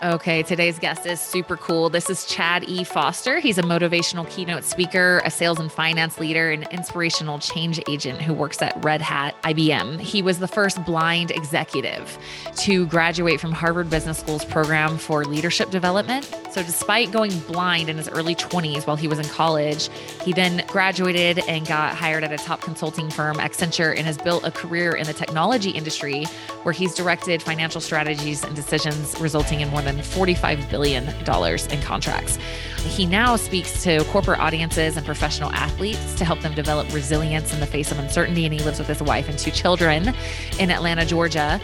Okay, today's guest is super cool. This is Chad E. Foster. He's a motivational keynote speaker, a sales and finance leader, and inspirational change agent who works at Red Hat IBM. He was the first blind executive to graduate from Harvard Business School's program for leadership development. So, despite going blind in his early 20s while he was in college, he then graduated and got hired at a top consulting firm, Accenture, and has built a career in the technology industry where he's directed financial strategies and decisions resulting in more than $45 billion in contracts. He now speaks to corporate audiences and professional athletes to help them develop resilience in the face of uncertainty. And he lives with his wife and two children in Atlanta, Georgia.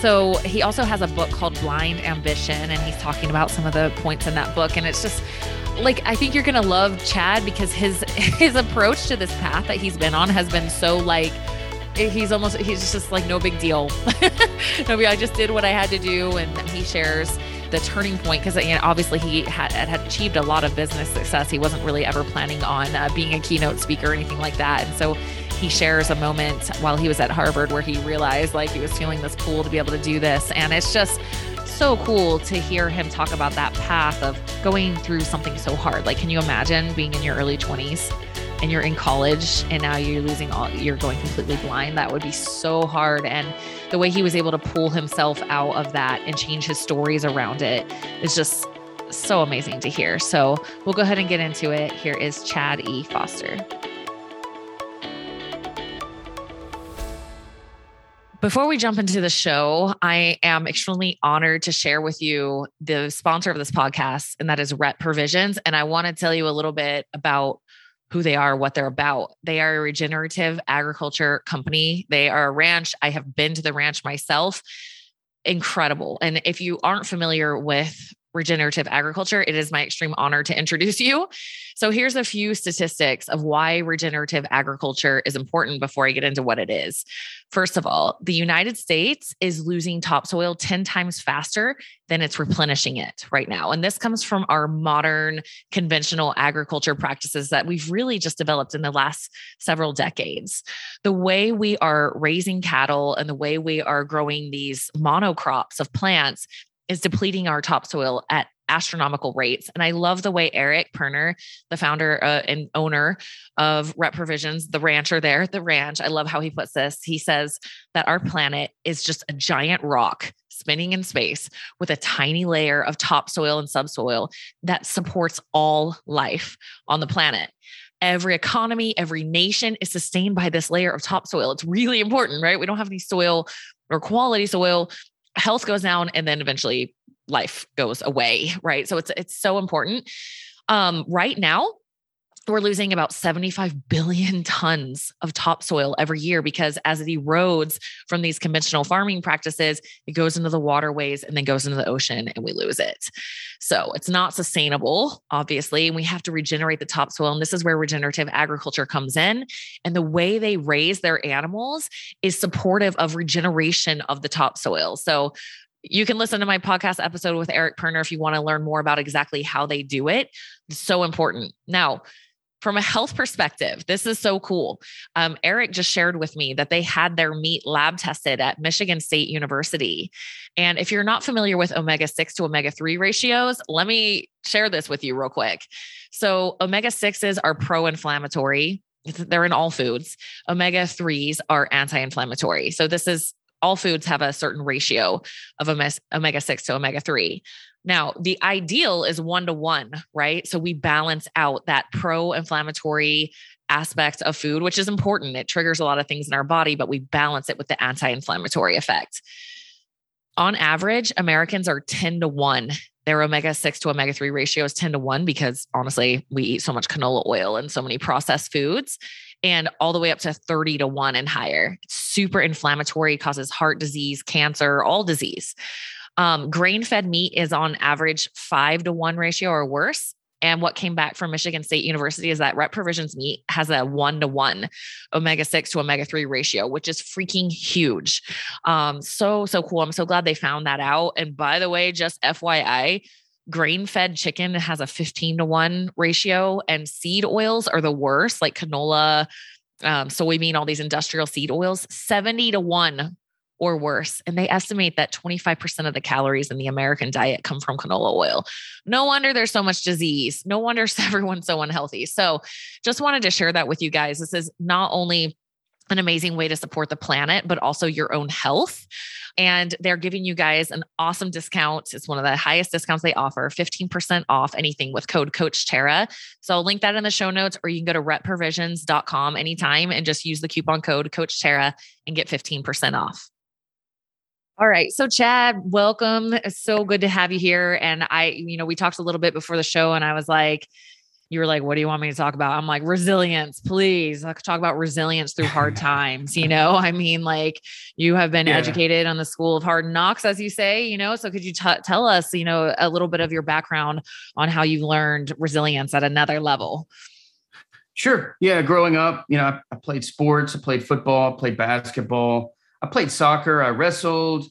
So he also has a book called Blind Ambition, and he's talking about some of the points in that book. And it's just like I think you're gonna love Chad because his his approach to this path that he's been on has been so like he's almost he's just like no big deal. no, I just did what I had to do, and he shares the turning point because you know, obviously he had, had achieved a lot of business success. He wasn't really ever planning on uh, being a keynote speaker or anything like that, and so he shares a moment while he was at Harvard where he realized like he was feeling this pull to be able to do this, and it's just so cool to hear him talk about that path of going through something so hard. Like, can you imagine being in your early 20s? and you're in college and now you're losing all you're going completely blind? That would be so hard. And the way he was able to pull himself out of that and change his stories around it is just so amazing to hear. So we'll go ahead and get into it. Here is chad e. Foster Before we jump into the show, I am extremely honored to share with you the sponsor of this podcast, and that is Rep Provisions. And I want to tell you a little bit about who they are, what they're about. They are a regenerative agriculture company. They are a ranch. I have been to the ranch myself. Incredible. And if you aren't familiar with regenerative agriculture, it is my extreme honor to introduce you. So, here's a few statistics of why regenerative agriculture is important before I get into what it is. First of all, the United States is losing topsoil 10 times faster than it's replenishing it right now. And this comes from our modern conventional agriculture practices that we've really just developed in the last several decades. The way we are raising cattle and the way we are growing these monocrops of plants is depleting our topsoil at astronomical rates. And I love the way Eric Perner, the founder uh, and owner of Rep Provisions, the rancher there, the ranch, I love how he puts this. He says that our planet is just a giant rock spinning in space with a tiny layer of topsoil and subsoil that supports all life on the planet. Every economy, every nation is sustained by this layer of topsoil. It's really important, right? We don't have any soil or quality soil health goes down and then eventually life goes away right? So it's it's so important. Um right now we're losing about 75 billion tons of topsoil every year because as it erodes from these conventional farming practices, it goes into the waterways and then goes into the ocean and we lose it. So it's not sustainable, obviously. And we have to regenerate the topsoil. And this is where regenerative agriculture comes in. And the way they raise their animals is supportive of regeneration of the topsoil. So you can listen to my podcast episode with Eric Perner if you want to learn more about exactly how they do it. It's so important. Now, from a health perspective, this is so cool. Um, Eric just shared with me that they had their meat lab tested at Michigan State University. And if you're not familiar with omega 6 to omega 3 ratios, let me share this with you real quick. So, omega 6s are pro inflammatory, they're in all foods. Omega 3s are anti inflammatory. So, this is all foods have a certain ratio of omega 6 to omega 3. Now, the ideal is one to one, right? So we balance out that pro inflammatory aspect of food, which is important. It triggers a lot of things in our body, but we balance it with the anti inflammatory effect. On average, Americans are 10 to 1. Their omega 6 to omega 3 ratio is 10 to 1 because honestly, we eat so much canola oil and so many processed foods and all the way up to 30 to 1 and higher. It's super inflammatory, causes heart disease, cancer, all disease. Um, grain fed meat is on average five to one ratio or worse. And what came back from Michigan State University is that Rep Provisions meat has a one to one omega 6 to omega 3 ratio, which is freaking huge. Um, so, so cool. I'm so glad they found that out. And by the way, just FYI, grain fed chicken has a 15 to 1 ratio, and seed oils are the worst, like canola, um, soybean, all these industrial seed oils, 70 to 1 or worse. And they estimate that 25% of the calories in the American diet come from canola oil. No wonder there's so much disease. No wonder everyone's so unhealthy. So, just wanted to share that with you guys. This is not only an amazing way to support the planet, but also your own health. And they're giving you guys an awesome discount. It's one of the highest discounts they offer 15% off anything with code Coach Tara. So I'll link that in the show notes, or you can go to retprovisions.com anytime and just use the coupon code Coach Tara and get 15% off. All right. So, Chad, welcome. It's so good to have you here. And I, you know, we talked a little bit before the show, and I was like, you were like, what do you want me to talk about? I'm like, resilience, please. Let's talk about resilience through hard times. You know, I mean, like you have been yeah. educated on the school of hard knocks, as you say, you know, so could you t- tell us, you know, a little bit of your background on how you learned resilience at another level? Sure. Yeah. Growing up, you know, I, I played sports, I played football, I played basketball, I played soccer, I wrestled.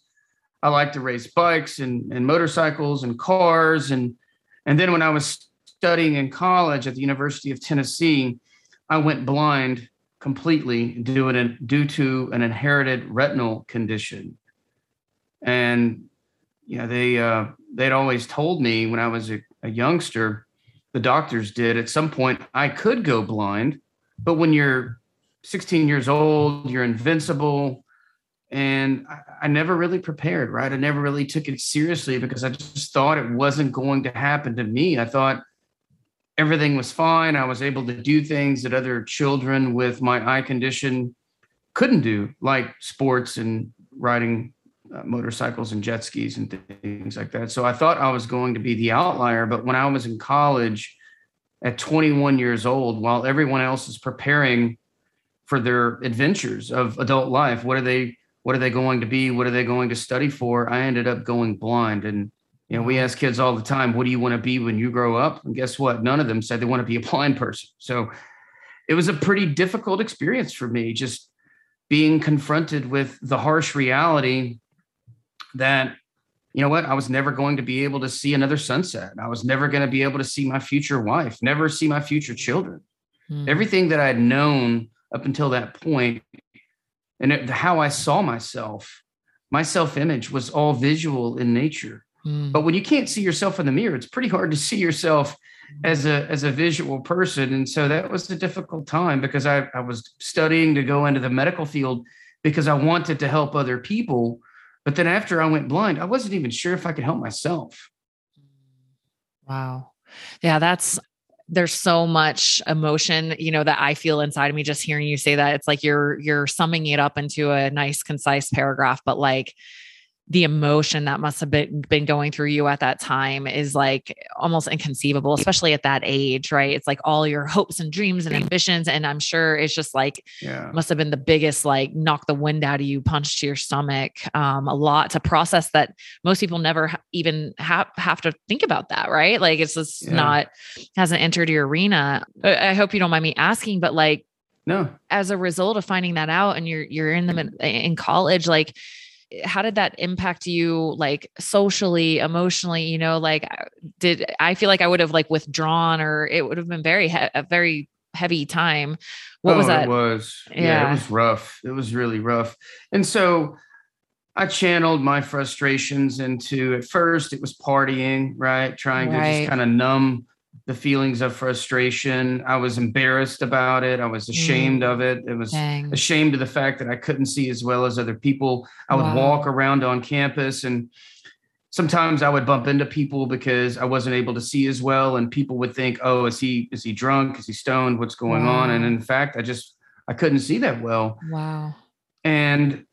I like to race bikes and, and motorcycles and cars. And, and then when I was studying in college at the University of Tennessee, I went blind completely due, an, due to an inherited retinal condition. And you know, they uh, they'd always told me when I was a, a youngster, the doctors did at some point I could go blind, but when you're 16 years old, you're invincible. And I, I, never really prepared, right? I never really took it seriously because I just thought it wasn't going to happen to me. I thought everything was fine. I was able to do things that other children with my eye condition couldn't do, like sports and riding uh, motorcycles and jet skis and things like that. So I thought I was going to be the outlier. But when I was in college at 21 years old, while everyone else is preparing for their adventures of adult life, what are they? What are they going to be? What are they going to study for? I ended up going blind, and you know, we ask kids all the time, what do you want to be when you grow up? And guess what? None of them said they want to be a blind person. So it was a pretty difficult experience for me, just being confronted with the harsh reality that, you know what, I was never going to be able to see another sunset. I was never going to be able to see my future wife, never see my future children. Mm. Everything that I had known up until that point and it, how I saw myself, my self image was all visual in nature Mm. But when you can't see yourself in the mirror, it's pretty hard to see yourself as a as a visual person. And so that was a difficult time because I, I was studying to go into the medical field because I wanted to help other people. But then after I went blind, I wasn't even sure if I could help myself. Wow. Yeah, that's there's so much emotion you know that i feel inside of me just hearing you say that. It's like you're you're summing it up into a nice concise paragraph but like the emotion that must have been, been going through you at that time is like almost inconceivable, especially at that age, right? It's like all your hopes and dreams and ambitions. And I'm sure it's just like, yeah. must have been the biggest, like knock the wind out of you, punch to your stomach. Um, a lot to process that most people never ha- even have, have to think about that, right? Like it's just yeah. not, hasn't entered your arena. I hope you don't mind me asking, but like, no, as a result of finding that out and you're, you're in them in, in college, like, how did that impact you like socially emotionally you know like uh, did i feel like i would have like withdrawn or it would have been very he- a very heavy time what oh, was that it was yeah. yeah it was rough it was really rough and so I channeled my frustrations into at first it was partying, right? Trying right. to just kind of numb the feelings of frustration. I was embarrassed about it. I was ashamed mm. of it. It was Dang. ashamed of the fact that I couldn't see as well as other people. I would wow. walk around on campus and sometimes I would bump into people because I wasn't able to see as well. And people would think, oh, is he is he drunk? Is he stoned? What's going wow. on? And in fact, I just I couldn't see that well. Wow. And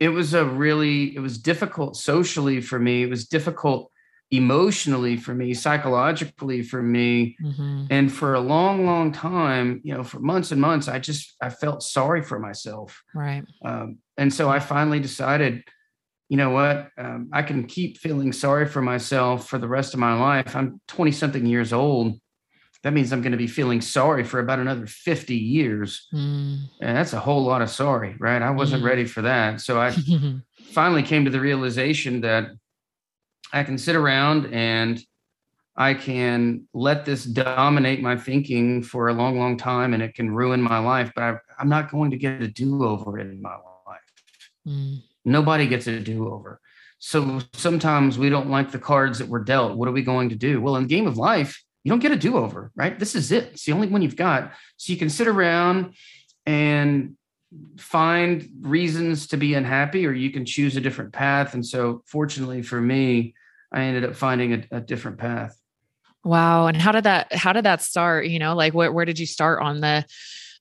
it was a really, it was difficult socially for me. It was difficult emotionally for me, psychologically for me. Mm-hmm. And for a long, long time, you know, for months and months, I just I felt sorry for myself. Right. Um, and so I finally decided, you know what, um, I can keep feeling sorry for myself for the rest of my life. I'm 20 something years old. That means I'm going to be feeling sorry for about another 50 years. Mm. And that's a whole lot of sorry, right? I wasn't mm. ready for that. So I finally came to the realization that I can sit around and I can let this dominate my thinking for a long, long time and it can ruin my life, but I, am not going to get a do over in my life. Mm. Nobody gets a do over. So sometimes we don't like the cards that were dealt. What are we going to do? Well, in the game of life, you don't get a do over, right? This is it. It's the only one you've got. So you can sit around and find reasons to be unhappy, or you can choose a different path. And so, fortunately for me, I ended up finding a, a different path. Wow. And how did that, how did that start? You know, like where, where did you start on the,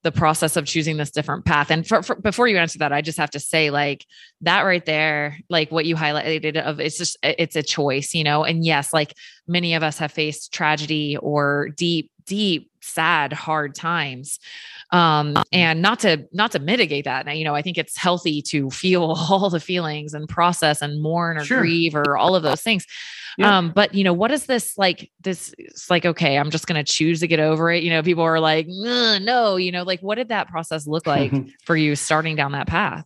the process of choosing this different path. And for, for, before you answer that, I just have to say, like that right there, like what you highlighted of it's just it's a choice, you know. And yes, like many of us have faced tragedy or deep, deep, sad, hard times um and not to not to mitigate that now you know i think it's healthy to feel all the feelings and process and mourn or sure. grieve or all of those things yeah. Um, but you know, what is this like? This it's like, okay, I'm just gonna choose to get over it. You know, people are like, no, you know, like what did that process look like for you starting down that path?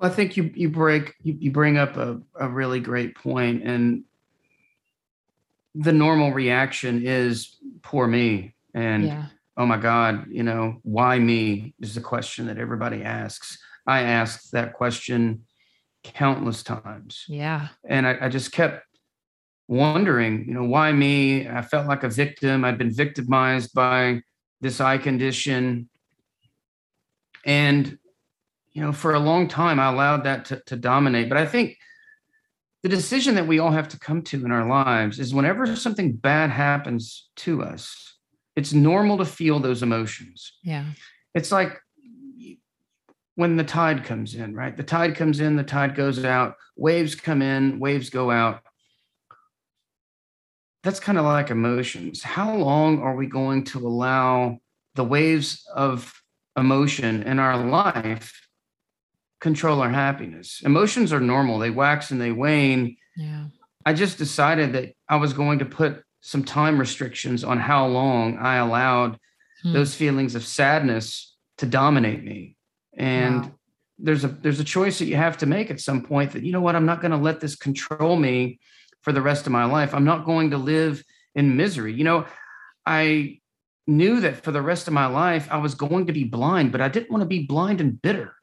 Well, I think you you break you, you bring up a, a really great point, and the normal reaction is poor me and yeah. oh my god you know why me is the question that everybody asks i asked that question countless times. Yeah. And I, I, just kept wondering, you know, why me? I felt like a victim. I'd been victimized by this eye condition. And, you know, for a long time, I allowed that to, to dominate. But I think the decision that we all have to come to in our lives is whenever something bad happens to us, it's normal to feel those emotions. Yeah. It's like when the tide comes in, right? The tide comes in, the tide goes out, waves come in, waves go out. That's kind of like emotions. How long are we going to allow the waves of emotion in our life control our happiness? Emotions are normal, they wax and they wane. Yeah. I just decided that I was going to put some time restrictions on how long I allowed hmm. those feelings of sadness to dominate me and wow. there's a there's a choice that you have to make at some point that you know what i'm not going to let this control me for the rest of my life i'm not going to live in misery you know i knew that for the rest of my life i was going to be blind but i didn't want to be blind and bitter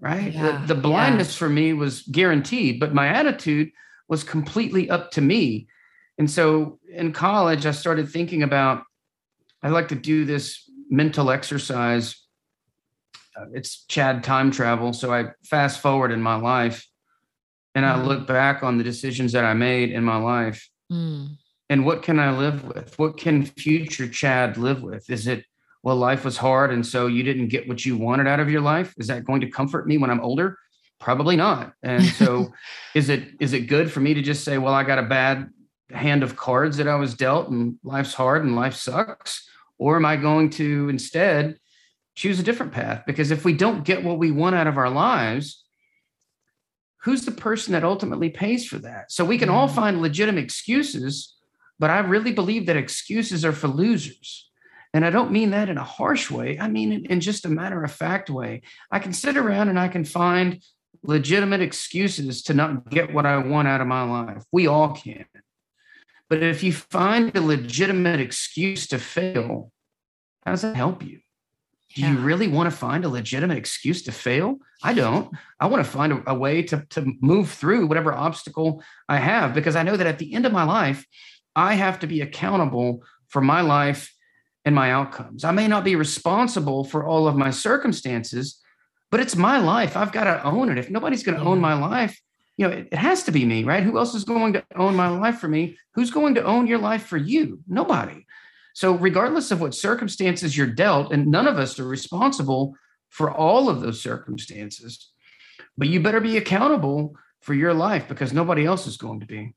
right yeah. the, the blindness yeah. for me was guaranteed but my attitude was completely up to me and so in college i started thinking about i like to do this mental exercise uh, it's Chad time travel. So I fast forward in my life and I look mm. back on the decisions that I made in my life. Mm. And what can I live with? What can future Chad live with? Is it, well, life was hard. And so you didn't get what you wanted out of your life? Is that going to comfort me when I'm older? Probably not. And so is it, is it good for me to just say, well, I got a bad hand of cards that I was dealt and life's hard and life sucks? Or am I going to instead choose a different path because if we don't get what we want out of our lives who's the person that ultimately pays for that so we can all mm. find legitimate excuses but i really believe that excuses are for losers and i don't mean that in a harsh way i mean in just a matter of fact way i can sit around and i can find legitimate excuses to not get what i want out of my life we all can but if you find a legitimate excuse to fail how does that help you do yeah. you really want to find a legitimate excuse to fail? I don't. I want to find a, a, way to, to move through whatever obstacle I have because I know that at the end of my life, I have to be accountable for my life and my outcomes. I may not be responsible for all of my circumstances, but it's my life. I've got to own it. If nobody's going to own my life, you know, it, it has to be me, right? Who else is going to own my life for me? Who's going to own your life for you? Nobody. So, regardless of what circumstances you're dealt, and none of us are responsible for all of those circumstances, but you better be accountable for your life because nobody else is going to be.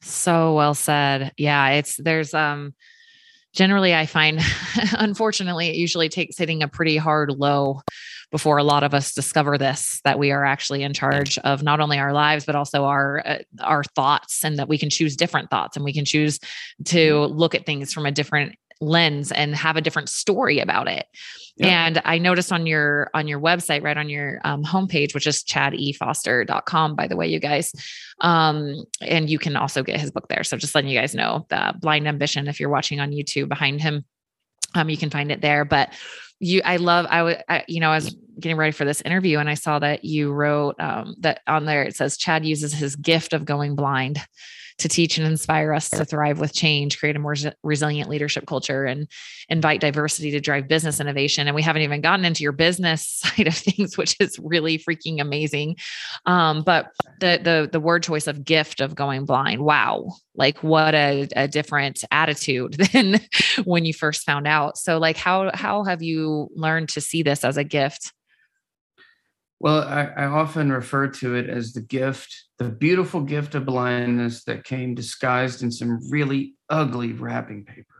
So well said. Yeah, it's there's um generally I find unfortunately it usually takes hitting a pretty hard low before a lot of us discover this that we are actually in charge of not only our lives but also our uh, our thoughts and that we can choose different thoughts and we can choose to mm-hmm. look at things from a different lens and have a different story about it. And I noticed on your on your website, right on your um, homepage, which is chadefoster.com, by the way, you guys. Um, and you can also get his book there. So just letting you guys know the blind ambition, if you're watching on YouTube behind him, um, you can find it there. But you, I love, I would, you know, I was getting ready for this interview and I saw that you wrote um, that on there. It says Chad uses his gift of going blind to teach and inspire us to thrive with change, create a more resilient leadership culture, and invite diversity to drive business innovation. And we haven't even gotten into your business side of things, which is really freaking amazing. Um, but the the the word choice of gift of going blind, wow, like what a, a different attitude than when you first found out. So, like, how how have you learned to see this as a gift? Well, I, I, often refer to it as the gift, the beautiful gift of blindness that came disguised in some really ugly wrapping paper.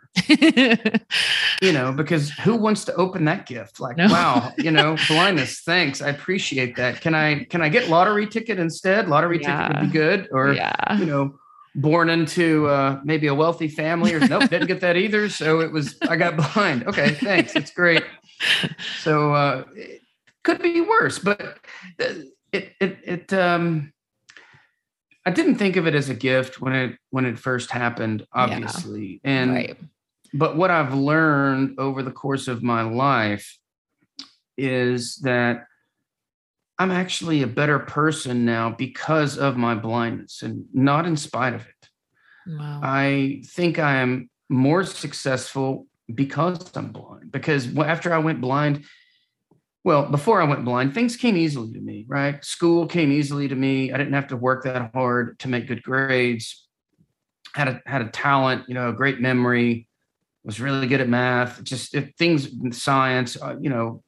you know, because who wants to open that gift? Like, no. wow, you know, blindness. Thanks, I appreciate that. Can I can I get lottery ticket instead? Lottery yeah. ticket would be good, or yeah. you know, born into uh, maybe a wealthy family, or nope, didn't get that either. So it was I got blind. Okay, thanks, it's great. So uh, could be worse, but uh, it it it um I didn't think of it as a gift when it when it first happened, obviously. Yeah, and right. but what I've learned over the course of my life is that I'm actually a better person now because of my blindness and not in spite of it. Wow. I think I am more successful because I'm blind. Because after I went blind, well, before I went blind, things came easily to me, right? School came easily to me. I didn't have to work that hard to make good grades. Had a had a talent, you know, a great memory. Was really good at math. Just things, science. Uh, you know,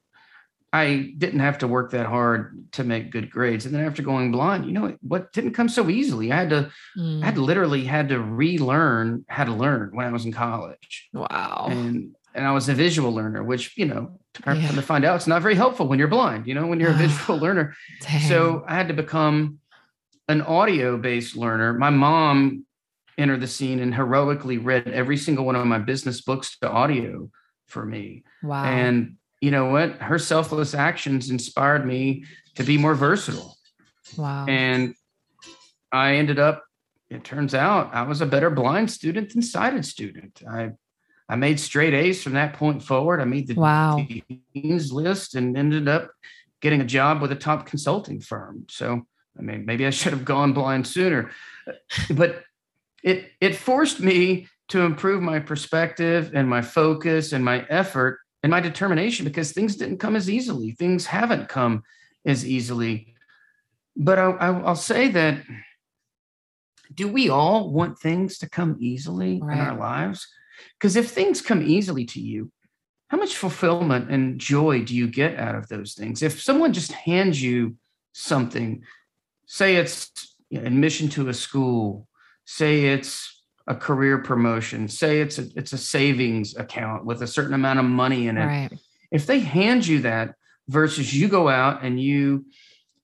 I didn't have to work that hard to make good grades. And then after going blind, you know, what didn't come so easily. I had to, mm. I had mm. literally had to relearn how to learn when I was in college. Wow. And and I was a visual learner, which you know, yeah. to find out, it's not very helpful when you're blind. You know, when you're a visual learner. Dang. So I had to become an audio-based learner. My mom entered the scene and heroically read every single one of my business books to audio for me. Wow. And you know what? Her selfless actions inspired me to be more versatile. Wow. And I ended up, it turns out I was a better blind student than sighted student. I I made straight A's from that point forward. I made the wow. dean's list and ended up getting a job with a top consulting firm. So, I mean, maybe I should have gone blind sooner, but it it forced me to improve my perspective and my focus and my effort and my determination because things didn't come as easily. Things haven't come as easily. But I, I, will say that do we all want things to come easily right. in our lives? Because if things come easily to you, how much fulfillment and joy do you get out of those things? If someone just hands you something, say it's admission to a school, say it's a career promotion, say it's a it's a savings account with a certain amount of money in it. Right. If they hand you that versus you go out and you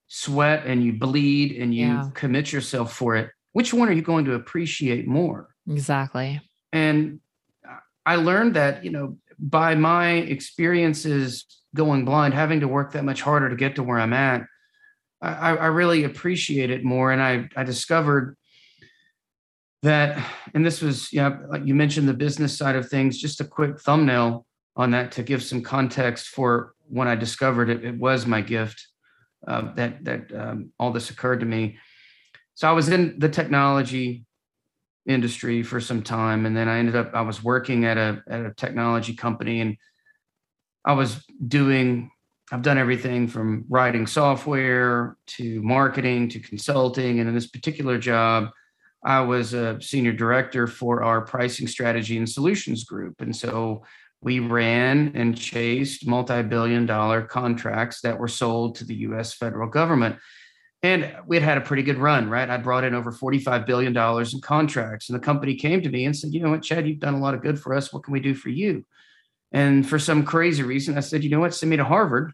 sweat and you bleed and you yeah. commit yourself for it, which one are you going to appreciate more? Exactly. And I learned that, you know, by my experiences going blind, having to work that much harder to get to where I'm at, I, I really appreciate it more. And I, I discovered that, and this was, yeah, like you mentioned the business side of things, just a quick thumbnail on that to give some context for when I discovered it. It was my gift uh, that, that um, all this occurred to me. So I was in the technology industry for some time and then i ended up i was working at a at a technology company and i was doing i've done everything from writing software to marketing to consulting and in this particular job i was a senior director for our pricing strategy and solutions group and so we ran and chased multi-billion dollar contracts that were sold to the us federal government and we had had a pretty good run, right? I brought in over $45 billion in contracts. And the company came to me and said, you know what, Chad, you've done a lot of good for us. What can we do for you? And for some crazy reason, I said, you know what, send me to Harvard.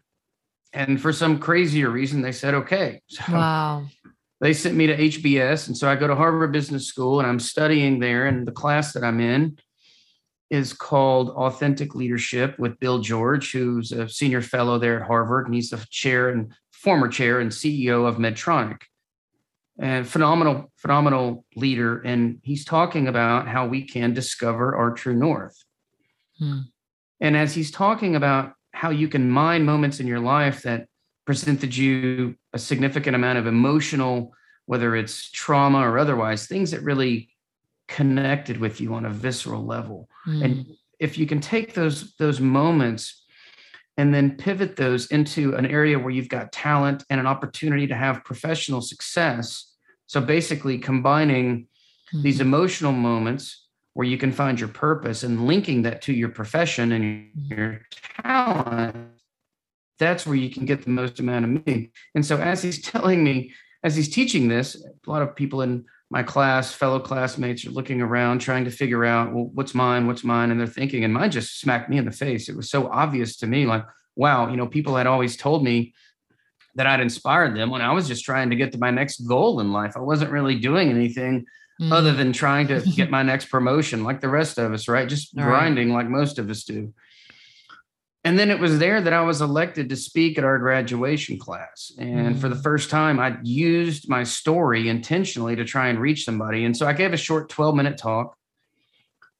And for some crazier reason, they said, okay. So wow. They sent me to HBS. And so I go to Harvard Business School and I'm studying there. And the class that I'm in is called Authentic Leadership with Bill George, who's a senior fellow there at Harvard. And he's the chair and former chair and CEO of Medtronic, and phenomenal, phenomenal leader. And he's talking about how we can discover our true north. Hmm. And as he's talking about how you can mine moments in your life that presented you a significant amount of emotional, whether it's trauma or otherwise, things that really connected with you on a visceral level. Mm. And if you can take those those moments and then pivot those into an area where you've got talent and an opportunity to have professional success. So basically combining mm-hmm. these emotional moments where you can find your purpose and linking that to your profession and your talent, that's where you can get the most amount of meaning. And so as he's telling me, as he's teaching this, a lot of people in my class, fellow classmates are looking around trying to figure out, well, what's mine, what's mine, and they're thinking, and mine just smacked me in the face. It was so obvious to me, like, wow, you know, people had always told me that I'd inspired them when I was just trying to get to my next goal in life. I wasn't really doing anything mm. other than trying to get my next promotion, like the rest of us, right? Just All grinding right. like most of us do. And then it was there that I was elected to speak at our graduation class. And mm. for the mm. first time, I used my story intentionally to try and reach somebody. And so I gave a short 12 minute talk.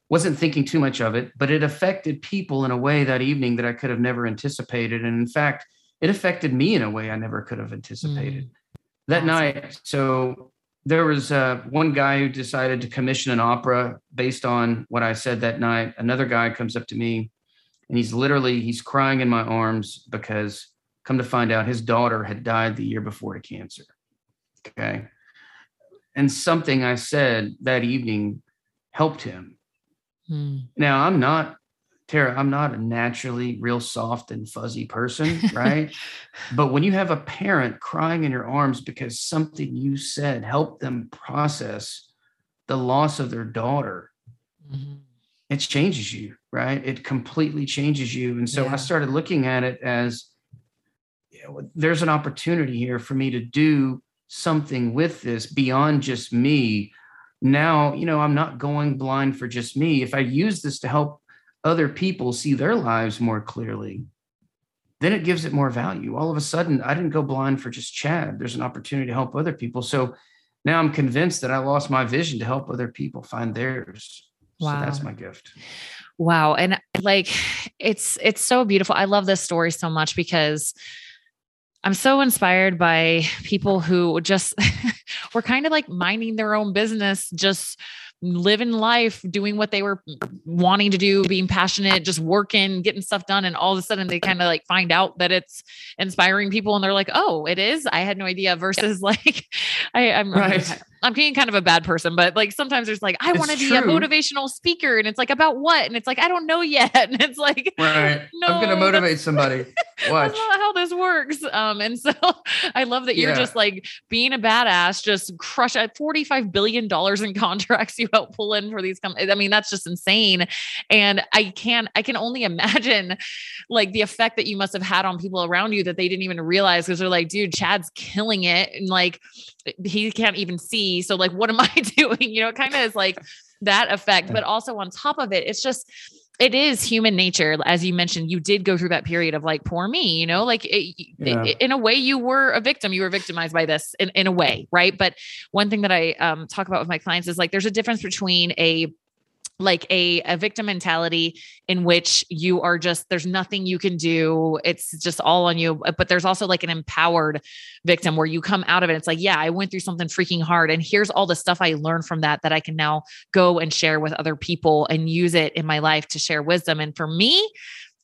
Wasn't thinking too much of it, but it affected people in a way that evening that I could have never anticipated. And in fact, it affected me in a way I never could have anticipated. Mm. That awesome. night, so there was uh, one guy who decided to commission an opera based on what I said that night. Another guy comes up to me and he's literally he's crying in my arms because come to find out his daughter had died the year before to cancer okay? And something i said that evening helped him. Hmm. now i'm not tara i'm not a naturally real soft and fuzzy person right? But when you have a parent crying in your arms because something you said helped them process the loss of their daughter mm-hmm. it changes you, right? It completely changes you. And so yeah. I started looking at it as you know, there's an opportunity here for me to do something with this beyond just me. Now, you know, I'm not going blind for just me. If I use this to help other people see their lives more clearly, then it gives it more value. All of a sudden, I didn't go blind for just Chad. There's an opportunity to help other people. So now I'm convinced that I lost my vision to help other people find theirs. Wow. So that's my gift. Wow. And like it's it's so beautiful. I love this story so much because I'm so inspired by people who just were kind of like minding their own business, just living life, doing what they were wanting to do, being passionate, just working, getting stuff done. And all of a sudden they kind of like find out that it's inspiring people and they're like, oh, it is. I had no idea. Versus like I, am right. I'm being kind of a bad person, but like sometimes there's like, I want to be a motivational speaker. And it's like, about what? And it's like, I don't know yet. And it's like, right. No, I'm going to motivate somebody. Watch. that's not how this works. Um, and so I love that you're yeah. just like being a badass, just crush at $45 billion in contracts you help pull in for these companies. I mean, that's just insane. And I can, I can only imagine like the effect that you must have had on people around you that they didn't even realize because they're like, dude, Chad's killing it. And like, he can't even see. So like, what am I doing? You know, it kind of is like that effect, but also on top of it, it's just, it is human nature. As you mentioned, you did go through that period of like, poor me, you know, like it, yeah. it, in a way you were a victim, you were victimized by this in, in a way. Right. But one thing that I um, talk about with my clients is like, there's a difference between a like a, a victim mentality in which you are just there's nothing you can do. It's just all on you. But there's also like an empowered victim where you come out of it. It's like yeah i went through something freaking hard and here's all the stuff i learned from that that i can now go and share with other people and use it in my life to share wisdom. And for me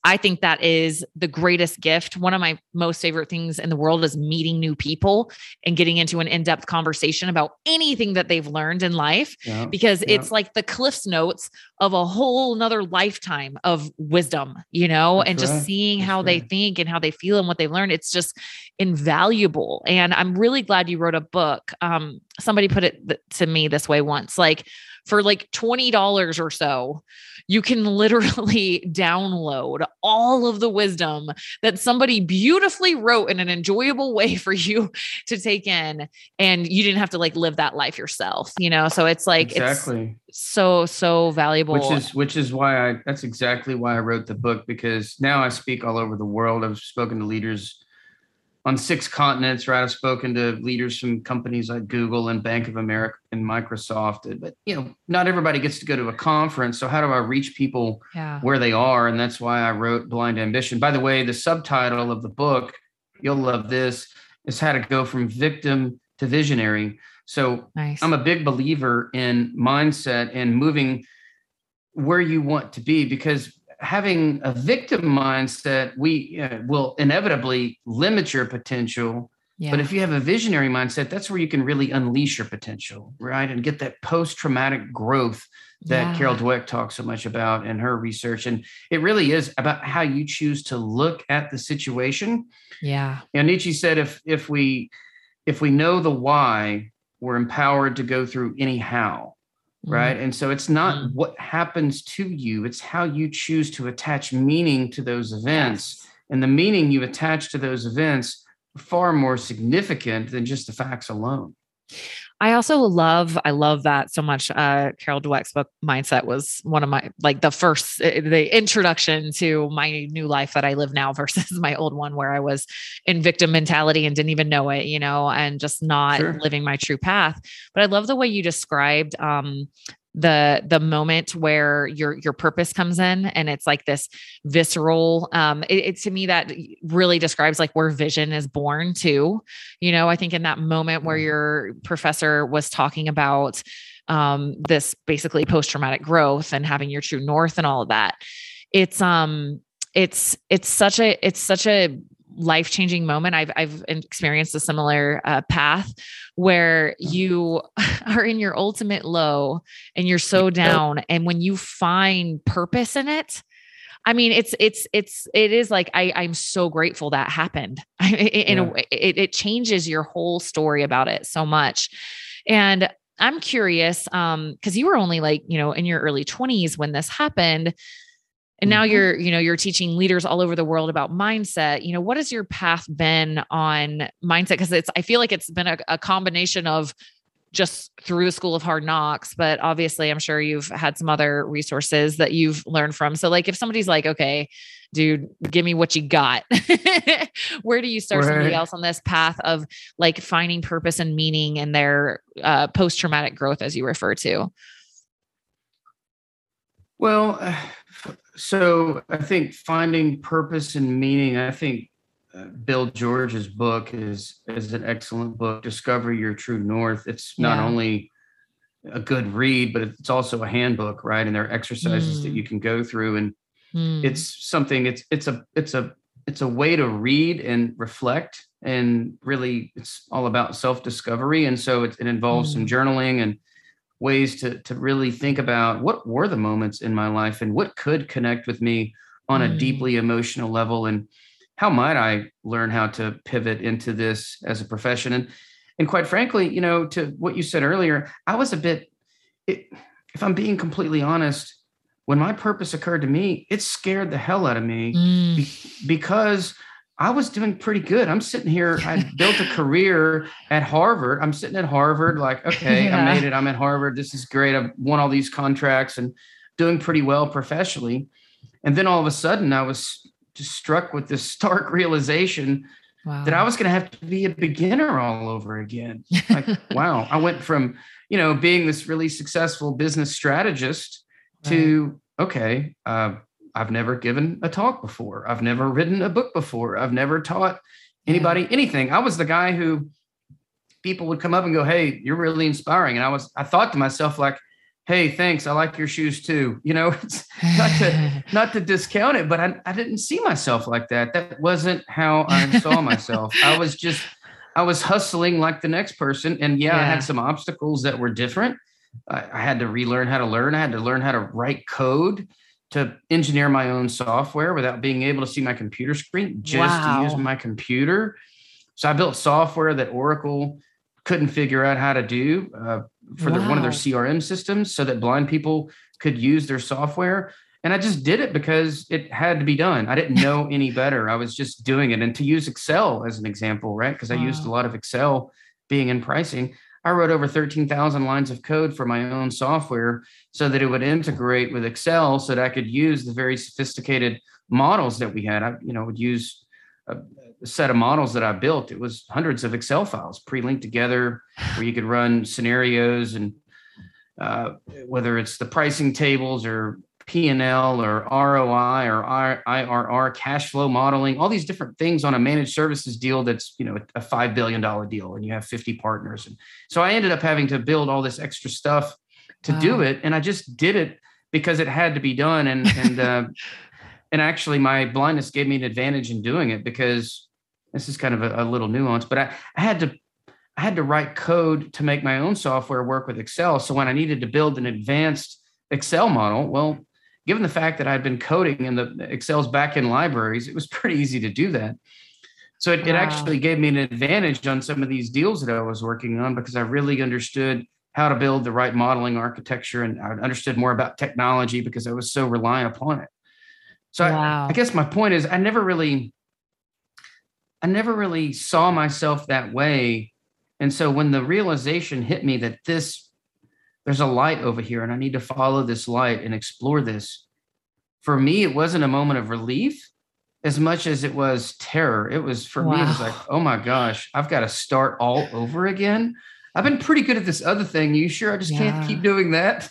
I think that is the greatest gift. One of my most favorite things in the world is meeting new people and getting into an in depth conversation about anything that they've learned in life yeah, because yeah. it's like the Cliff's Notes of a whole nother lifetime of wisdom, you know, That's and just right. seeing That's how right. they think and how they feel and what they've learned. It's just invaluable. And I'm really glad you wrote a book. Um, somebody put it to me this way once like, for like $20 or so, you can literally download all of the wisdom that somebody beautifully wrote in an enjoyable way for you to take in. And you didn't have to like live that life yourself, you know? So it's like, exactly. It's so, so valuable. Which is, which is why I, that's exactly why I wrote the book because now I speak all over the world. I've spoken to leaders on six continents, right? I've spoken to leaders from companies like Google and Bank of America and Microsoft. But you know, not everybody gets to go to a conference. So how do I reach people yeah. where they are? And that's why I wrote Blind Ambition. By the way, the subtitle of the book, you'll love this, is how to go from victim to visionary. So nice. I'm a big believer in mindset and moving where you want to be because having a victim mindset, we uh, will inevitably limit your potential. Yeah. But if you have a visionary mindset, that's where you can really unleash your potential, right? And get that post traumatic growth that yeah. Carol Dweck talks so much about in her research. And it really is about how you choose to look at the situation. Yeah. And Nietzsche said if if we if we know the why, we're empowered to go through any how right? Mm-hmm. And so it's not mm-hmm. what happens to you, it's how you choose to attach meaning to those events. Yes. And the meaning you attach to those events far more significant than just the facts alone. I also love, I love that so much. Uh, Carol Dweck's book Mindset was one of my, like the first, eh, the introduction to my new life that I live now versus my old one where I was in victim mentality and didn't even know it, you know, and just not sure. living my true path. But I love the way you described um, the the moment where your your purpose comes in and it's like this visceral um it, it, to me that really describes like where vision is born too you know i think in that moment where mm-hmm. your professor was talking about um this basically post traumatic growth and having your true north and all of that it's um it's it's such a it's such a life changing moment. I've I've experienced a similar uh, path where mm-hmm. you are in your ultimate low and you're so down, and when you find purpose in it. I mean, it's it's it's it is like I I'm so grateful that happened. in yeah. a way, it, it changes your whole story about it so much, and I'm curious, um, because you were only like, you know, in your early 20s when this happened and now mm-hmm. you're you know you're teaching leaders all over the world about mindset you know what has your path been on mindset because it's i feel like it's been a, a, combination of just through the school of hard knocks but obviously i'm sure you've had some other resources that you've learned from so like if somebody's like okay dude give me what you got where do you start right. somebody else on this path of like finding purpose and meaning in their uh, post-traumatic growth as you refer to well so I think finding purpose and meaning. I think uh, Bill George's book is is an excellent book. Discover Your True North. It's not yeah. only a good read, but it's also a handbook, right? And there are exercises mm. that you can go through, and mm. it's something. It's it's a it's a it's a way to read and reflect, and really, it's all about self discovery. And so it, it involves mm. some journaling and ways to to really think about what were the moments in my life and what could connect with me on a mm. deeply emotional level and how might I learn how to pivot into this as a profession and and quite frankly you know to what you said earlier I was a bit it, if I'm being completely honest when my purpose occurred to me it scared the hell out of me mm. be, because I was doing pretty good. I'm sitting here. I built a career at Harvard. I'm sitting at Harvard, like, okay, yeah. I made it. I'm at Harvard. This is great. I've won all these contracts and doing pretty well professionally. And then all of a sudden, I was just struck with this stark realization wow. that I was going to have to be a beginner all over again. Like, wow, I went from, you know, being this really successful business strategist right. to, okay, uh, I've never given a talk before. I've never written a book before. I've never taught anybody yeah. anything. I was the guy who people would come up and go, "Hey, you're really inspiring." And I was I thought to myself like, "Hey, thanks. I like your shoes too." You know, it's not to not to discount it, but I, I didn't see myself like that. That wasn't how I saw myself. I was just I was hustling like the next person and yeah, yeah. I had some obstacles that were different. I, I had to relearn how to learn. I had to learn how to write code to engineer my own software without being able to see my computer screen just wow. to use my computer. So I built software that Oracle couldn't figure out how to do uh, for wow. one of their CRM systems so that blind people could use their software. And I just did it because it had to be done. I didn't know any better. I was just doing it. And to use Excel as an example, right? Because wow. I used a lot of Excel being in pricing. I wrote over 13,000 lines of code for my own software so that it would integrate with Excel so that I could use the very sophisticated models that we had. I, you know, would use a, set of models that I built, it was hundreds of Excel files pre-linked together where you could run scenarios and uh, whether it's the pricing tables or P&L or ROI or IRR cash flow modeling, all these different things on a managed services deal that's, you know, a 5 billion dollar deal and you have 50 partners. And so I ended up having to build all this extra stuff to wow. do it and I just did it because it had to be done and and uh, and actually my blindness gave me an advantage in doing it because this is kind of a, a little nuance, but I, I had to I had to write code to make my own software work with Excel. So when I needed to build an advanced Excel model, well, given the fact that I'd been coding in the Excel's backend libraries, it was pretty easy to do that. So it, wow. it actually gave me an advantage on some of these deals that I was working on because I really understood how to build the right modeling architecture and I understood more about technology because I was so reliant upon it. So wow. I, I guess my point is I never really I never really saw myself that way. And so when the realization hit me that this there's a light over here and I need to follow this light and explore this. For me, it wasn't a moment of relief as much as it was terror. It was for wow. me, it was like, oh my gosh, I've got to start all over again. I've been pretty good at this other thing. You sure I just yeah. can't keep doing that?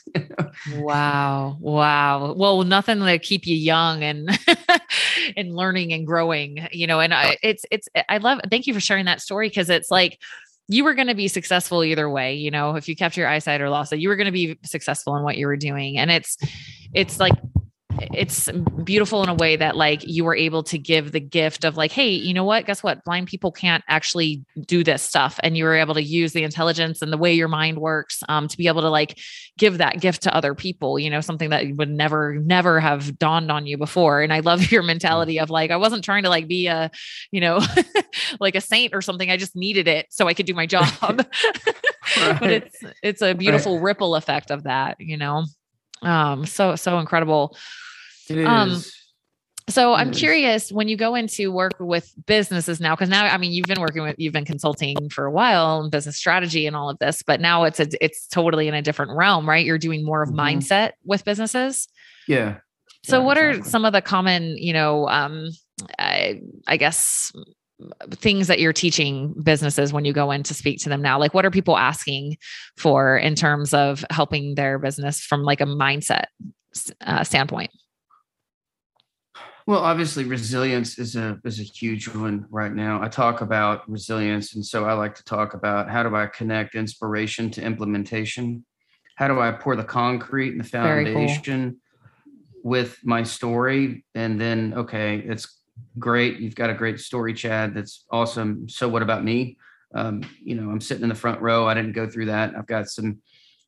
wow. Wow. Well, nothing to keep you young and and learning and growing, you know, and I, it's it's I love thank you for sharing that story because it's like you were going to be successful either way you know if you kept your eyesight or lost it you were going to be successful in what you were doing. And it's it's like it's beautiful in a way that like you were able to give the gift of like hey you know what? Guess what? Blind people can't actually do this stuff. And you were able to use the intelligence and the way your mind works um, to be able to like give that gift to other people you know something that would never never have dawned on you before. And i love your mentality of like i wasn't trying to like be a you know like a saint or something. I just needed it so i could do my job. Right. but it's it's a beautiful right. ripple effect of that you know um so so incredible it um, is. Um, so I'm curious when you go into work with businesses now, because now I mean you've been working with you've been consulting for a while and business strategy and all of this, but now it's a it's totally in a different realm, right? You're doing more of mm-hmm. mindset with businesses. Yeah. So yeah, what exactly. are some of the common, you know, um, I, I guess things that you're teaching businesses when you go in to speak to them now? Like what are people asking for in terms of helping their business from like a mindset uh, standpoint? Well, obviously, resilience is a is a huge one right now. I talk about resilience, and so I like to talk about how do I connect inspiration to implementation. How do I pour the concrete and the foundation cool. with my story, and then okay, it's great. You've got a great story, Chad. That's awesome. So, what about me? Um, you know, I'm sitting in the front row. I didn't go through that. I've got some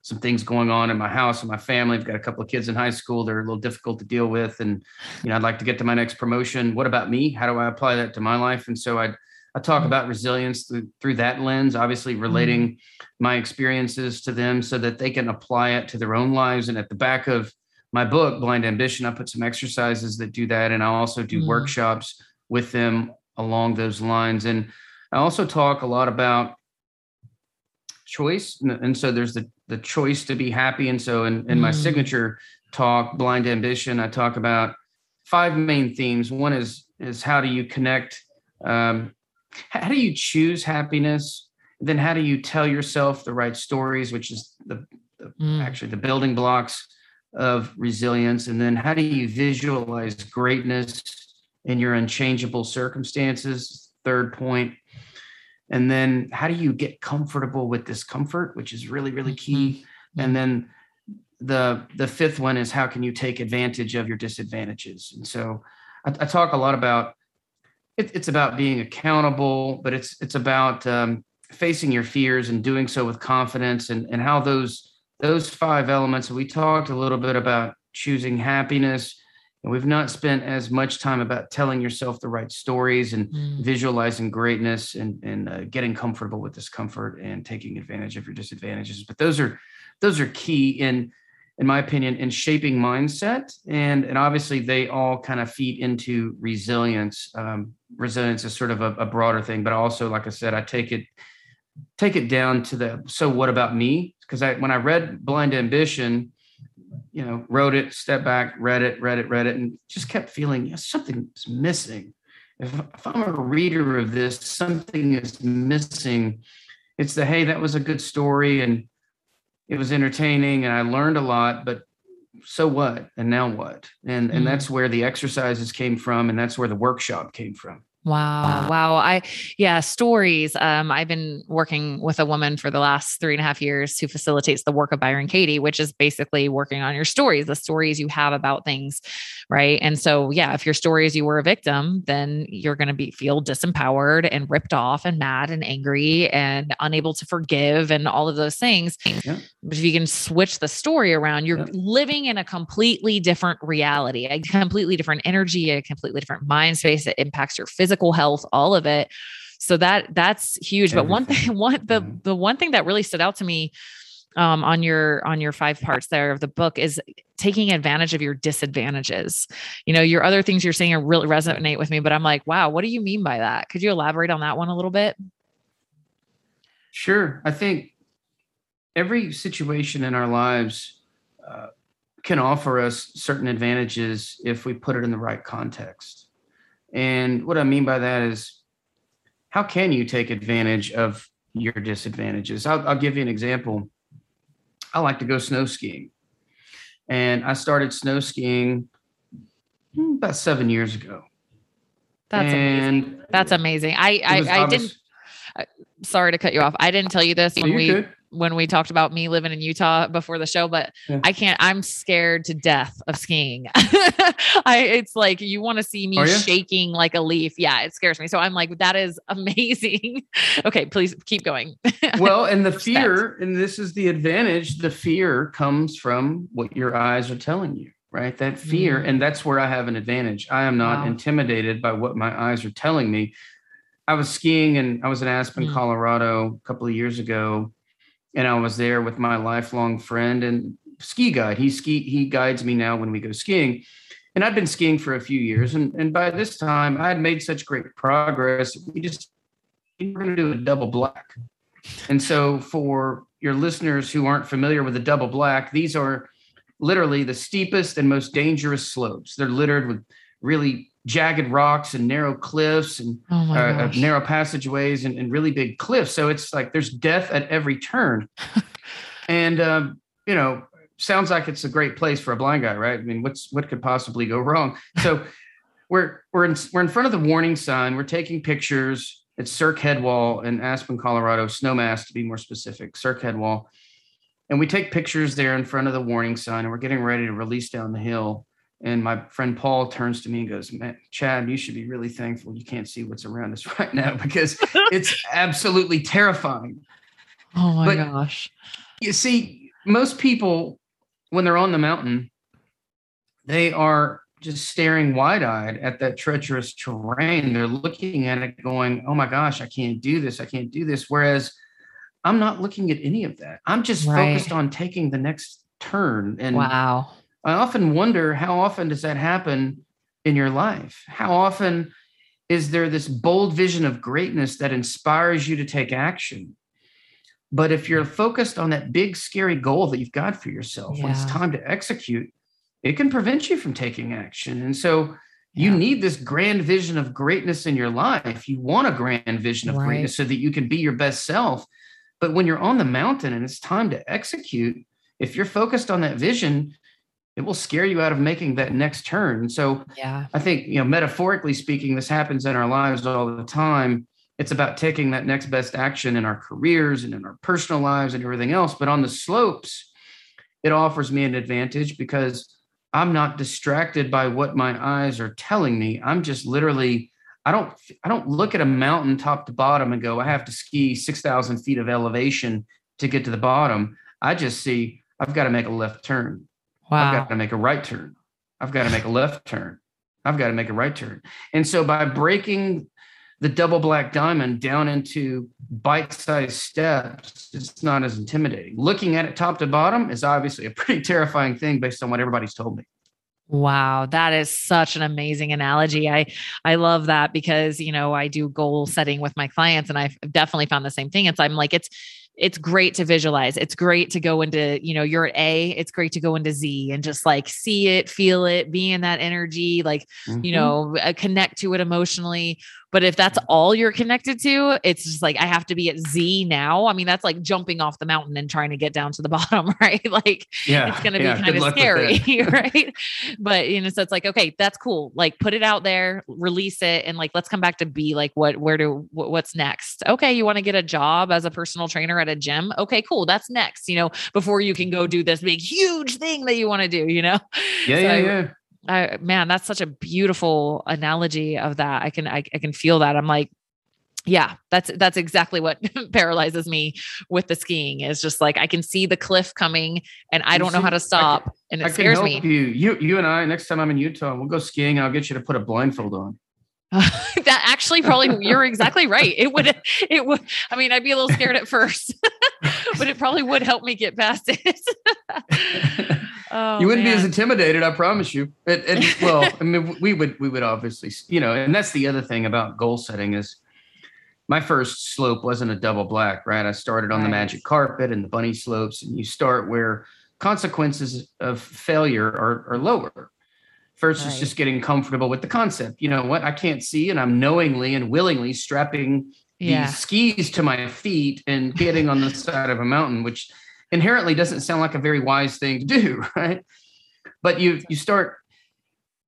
some things going on in my house and my family. I've got a couple of kids in high school. They're a little difficult to deal with. And, you know, I'd like to get to my next promotion. What about me? How do I apply that to my life? And so I, I talk mm-hmm. about resilience through, through that lens, obviously relating mm-hmm. my experiences to them so that they can apply it to their own lives. And at the back of my book, Blind Ambition, I put some exercises that do that. And I also do mm-hmm. workshops with them along those lines. And I also talk a lot about choice. And so there's the, the choice to be happy. And so in, in my mm. signature talk, Blind Ambition, I talk about five main themes. One is is how do you connect? Um, how do you choose happiness? Then how do you tell yourself the right stories, which is the, the mm. actually the building blocks of resilience. And then how do you visualize greatness in your unchangeable circumstances? Third point and then how do you get comfortable with discomfort which is really really key mm-hmm. and then the the fifth one is how can you take advantage of your disadvantages and so i, I talk a lot about it, it's about being accountable but it's it's about um, facing your fears and doing so with confidence and and how those those five elements we talked a little bit about choosing happiness and we've not spent as much time about telling yourself the right stories and mm. visualizing greatness and, and uh, getting comfortable with discomfort and taking advantage of your disadvantages. But those are those are key in in my opinion in shaping mindset and and obviously they all kind of feed into resilience um, resilience is sort of a, a broader thing but also like i said i take it take it down to the so what about me because i when i read blind ambition you know, wrote it, stepped back, read it, read it, read it, and just kept feeling know, something's missing. if, if I'm a reader of this, something is missing. It's the hey, that was a good story and it was entertaining and I learned a lot, but so what? And now what? And mm-hmm. and that's where the exercises came from, and that's where the workshop came from. Wow. Wow. I, yeah, stories. Um, I've been working with a woman for the last three and a half years who facilitates the work of Byron Katie, which is basically working on your stories, the stories you have about things. Right. And so, yeah, if your story is you were a victim, then you're going to be feel disempowered and ripped off and mad and angry and unable to forgive and all of those things. Yeah. But if you can switch the story around, you're yeah. living in a completely different reality, a completely different energy, a completely different mind space that impacts your physical health, all of it. So that that's huge. Everything. But one thing, one the mm-hmm. the one thing that really stood out to me um, on your on your five parts there of the book is taking advantage of your disadvantages. You know, your other things you're saying are really resonate with me, but I'm like, wow, what do you mean by that? Could you elaborate on that one a little bit? Sure. I think every situation in our lives uh, can offer us certain advantages if we put it in the right context. And what I mean by that is, how can you take advantage of your disadvantages? I'll, I'll give you an example. I like to go snow skiing. And I started snow skiing hmm, about seven years ago. That's and amazing. That's amazing. I I, I, I didn't. Sorry to cut you off. I didn't tell you this when we good when we talked about me living in Utah before the show, but yeah. I can't, I'm scared to death of skiing. I, it's like, you want to see me shaking like a leaf. Yeah, it scares me. So I'm like, that is amazing. okay, please keep going. well, and the fear, and this is the advantage, the fear comes from what your eyes are telling you, right? That fear. Mm. And that's where I have an advantage. I am not wow. intimidated by what my eyes are telling me. I was skiing and I was in Aspen, mm. Colorado a couple of years ago and I was there with my lifelong friend and ski guide. He ski he guides me now when we go skiing. And I've been skiing for a few years, and, and by this time I had made such great progress. We just we we're going to do a double black. And so, for your listeners who aren't familiar with the double black, these are literally the steepest and most dangerous slopes. They're littered with really jagged rocks and narrow cliffs and oh uh, uh narrow passageways and, and, really big cliffs. So it's like there's death at every turn. and um, you know, sounds like it's a great place for a blind guy, right? I mean, what's what could possibly go wrong? So we're we're in we're in front of the warning sign. We're taking pictures. It's Cirque Headwall in Aspen, Colorado, Snowmass to be more specific, Cirque Headwall. And we take pictures there in front of the warning sign, and we're getting ready to release down the hill. And my friend Paul turns to me and goes, Man, Chad, you should be really thankful you can't see what's around us right now because it's absolutely terrifying. Oh my but gosh. You see, most people, when they're on the mountain, they are just staring wide eyed at that treacherous terrain. They're looking at it going, Oh my gosh, I can't do this. I can't do this. Whereas I'm not looking at any of that. I'm just right. focused on taking the next turn. And wow I often wonder how often does that happen in your life? How often is there this bold vision of greatness that inspires you to take action? But if you're focused on that big, scary goal that you've got for yourself, yeah. when it's time to execute, it can prevent you from taking action. And so you yeah. need this grand vision of greatness in your life. You want a grand vision of right. greatness so that you can be your best self. But when you're on the mountain and it's time to execute, if you're focused on that vision, it will scare you out of making that next turn. So yeah, I think, you know, metaphorically speaking, this happens in our lives all the time. It's about taking that next best action in our careers and in our personal lives and everything else. But on the slopes, it offers me an advantage because I'm not distracted by what my eyes are telling me. I'm just literally, I don't, I don't look at a mountain top to bottom and go, I have to ski 6,000 feet of elevation to get to the bottom. I just see, I've got to make a left turn. Wow. I've got to make a right turn. I've got to make a left turn. I've got to make a right turn. And so by breaking the double black diamond down into bite-sized steps, it's not as intimidating. Looking at it top to bottom is obviously a pretty terrifying thing based on what everybody's told me. Wow, that is such an amazing analogy. I I love that because, you know, I do goal setting with my clients and I've definitely found the same thing. It's I'm like it's it's great to visualize. It's great to go into, you know, you're at A, it's great to go into Z and just like see it, feel it, be in that energy, like, mm-hmm. you know, uh, connect to it emotionally. But if that's all you're connected to, it's just like I have to be at Z now. I mean, that's like jumping off the mountain and trying to get down to the bottom, right? Like yeah, it's gonna yeah, be kind of scary, right? But you know, so it's like, okay, that's cool. Like put it out there, release it, and like let's come back to B. Like what where do what's next? Okay, you want to get a job as a personal trainer at a gym? Okay, cool. That's next, you know, before you can go do this big, huge thing that you want to do, you know? Yeah, so yeah, yeah. I, man, that's such a beautiful analogy of that. I can, I, I can feel that. I'm like, yeah, that's that's exactly what paralyzes me with the skiing. Is just like I can see the cliff coming, and I don't know how to stop, can, and it I scares me. You, you, you and I. Next time I'm in Utah, we'll go skiing, and I'll get you to put a blindfold on. that actually probably you're exactly right. It would it would I mean I'd be a little scared at first, but it probably would help me get past it. Oh, you wouldn't man. be as intimidated, I promise you. And, and well, I mean, we would we would obviously, you know, and that's the other thing about goal setting is my first slope wasn't a double black, right? I started on right. the magic carpet and the bunny slopes, and you start where consequences of failure are, are lower versus right. just getting comfortable with the concept. You know what? I can't see, and I'm knowingly and willingly strapping yeah. these skis to my feet and getting on the side of a mountain, which inherently doesn't sound like a very wise thing to do, right? But you you start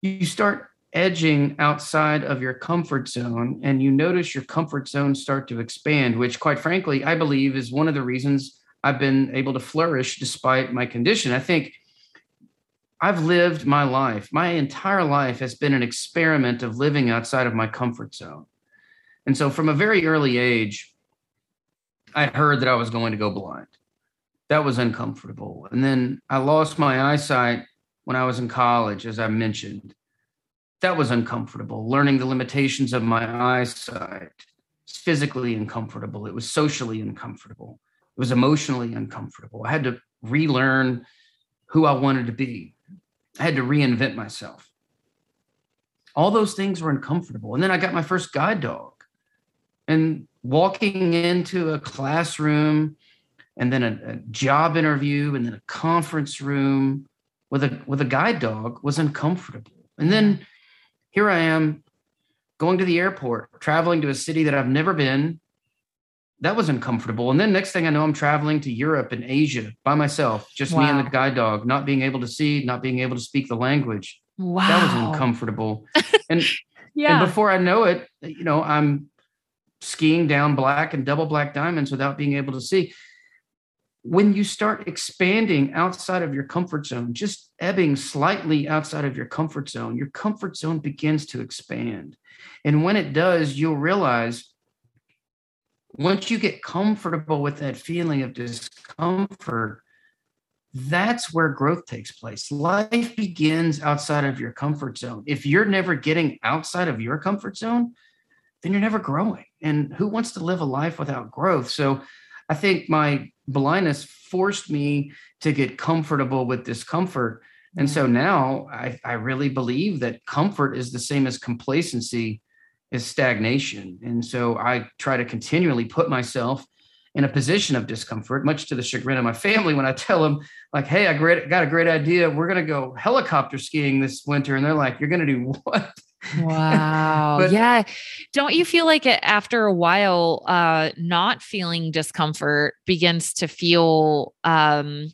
you start edging outside of your comfort zone and you notice your comfort zone start to expand, which quite frankly, I believe is one of the reasons I've been able to flourish despite my condition. I think I've lived my life. My entire life has been an experiment of living outside of my comfort zone. And so from a very early age, I heard that I was going to go blind that was uncomfortable. And then I lost my eyesight when I was in college, as I mentioned. That was uncomfortable. Learning the limitations of my eyesight. It's physically uncomfortable. It was socially uncomfortable. It was emotionally uncomfortable. I had to relearn who I wanted to be. I had to reinvent myself. All those things were uncomfortable. And then I got my first guide dog. And walking into a classroom and then a, a job interview and then a conference room with a with a guide dog was uncomfortable. And then here I am going to the airport, traveling to a city that I've never been. That was uncomfortable. And then next thing I know, I'm traveling to Europe and Asia by myself, just wow. me and the guide dog, not being able to see, not being able to speak the language. Wow. That was uncomfortable. And yeah. And before I know it, you know, I'm skiing down black and double black diamonds without being able to see when you start expanding outside of your comfort zone, just ebbing slightly outside of your comfort zone, your comfort zone begins to expand. And when it does, you'll realize once you get comfortable with that feeling of discomfort, that's where growth takes place. Life begins outside of your comfort zone. If you're never getting outside of your comfort zone, then you're never growing. And who wants to live a life without growth? So I think my blindness forced me to get comfortable with discomfort. And so mm. now I, I really believe that comfort is the same as complacency is stagnation. And so I try to continually put myself in a position of discomfort, much to the chagrin of my family when I tell them, like, hey, I got a great idea. We're going to go helicopter skiing this winter. And they're like, you're going to do what? Wow. but, yeah. Don't you feel like it after a while, uh, not feeling discomfort begins to feel, um,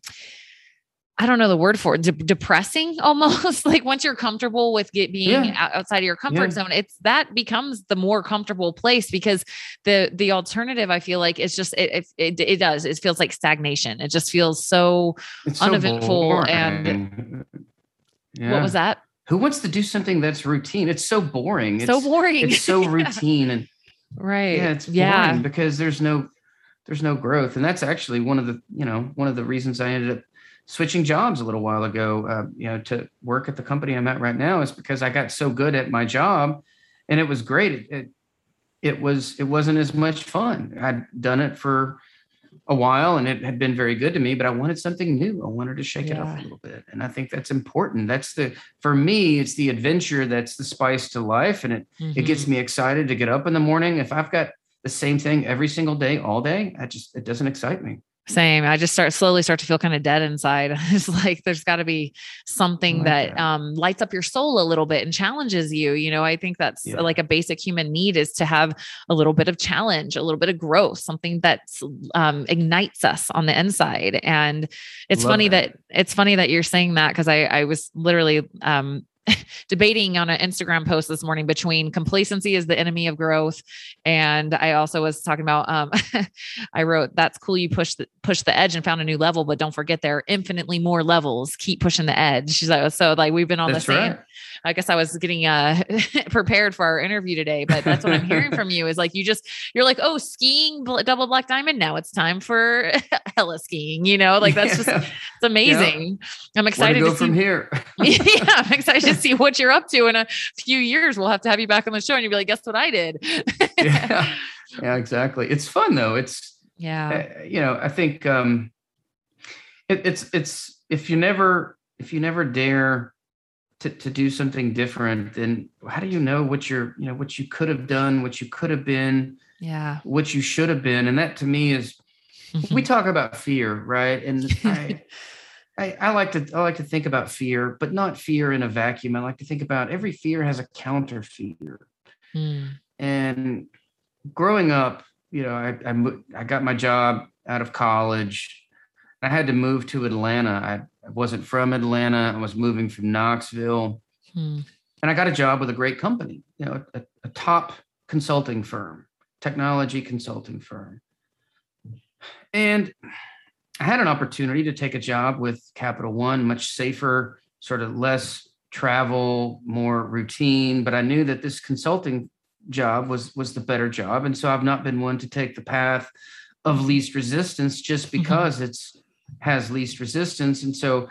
I don't know the word for it, de- depressing almost like once you're comfortable with get, being yeah. outside of your comfort yeah. zone, it's that becomes the more comfortable place because the, the alternative I feel like is just, it, it, it does, it feels like stagnation. It just feels so it's uneventful. So and yeah. what was that? Who wants to do something that's routine? It's so boring. It's so boring. It's so routine and right. Yeah, it's boring yeah. because there's no there's no growth, and that's actually one of the you know one of the reasons I ended up switching jobs a little while ago. Uh, you know, to work at the company I'm at right now is because I got so good at my job, and it was great. It, it, it was it wasn't as much fun. I'd done it for a while and it had been very good to me, but I wanted something new. I wanted to shake yeah. it up a little bit. And I think that's important. That's the, for me, it's the adventure that's the spice to life. And it, mm-hmm. it gets mm-hmm. me excited to get up in the morning. If I've got the same thing every single day, all day, I just it doesn't excite me. Same. I just start slowly start to feel kind of dead inside. it's like there's got to be something like that, that, um, lights up your soul a little bit and challenges you. You know, I think that's yeah. like a basic human need is to have a little bit of challenge, a little bit of growth, something that um, ignites us on the inside. And it's Love funny that. that. it's funny that you're saying that because I I was literally um, debating on an Instagram post this morning between complacency is the enemy of growth. And I also was talking about, um, I wrote, that's cool. You push the, push the edge and found a new level, but don't forget there are infinitely more levels. Keep pushing the edge. She's like, so like we've been on that's the same, right. I guess I was getting uh, prepared for our interview today, but that's what I'm hearing from you is like, you just, you're like, oh, skiing double black diamond. Now it's time for heli skiing, you know, like that's yeah. just, it's amazing. Yeah. I'm excited to, go from here. yeah. I'm excited to see what you're up to in a few years. We'll have to have you back on the show and you'll be like, guess what I did? yeah. yeah, exactly. It's fun though. It's, yeah, uh, you know, I think, um, it, it's, it's, if you never, if you never dare to, to do something different, then how do you know what you're, you know, what you could have done, what you could have been, yeah, what you should have been. And that to me is, we talk about fear, right? And I, I, I, like to I like to think about fear, but not fear in a vacuum. I like to think about every fear has a counter fear. Mm. And growing up, you know, I, I I got my job out of college. I had to move to Atlanta. I I wasn't from Atlanta. I was moving from Knoxville. Hmm. And I got a job with a great company, you know, a, a top consulting firm, technology consulting firm. And I had an opportunity to take a job with Capital One, much safer, sort of less travel, more routine. But I knew that this consulting job was was the better job, and so I've not been one to take the path of least resistance just mm-hmm. because mm-hmm. it's has least resistance. And so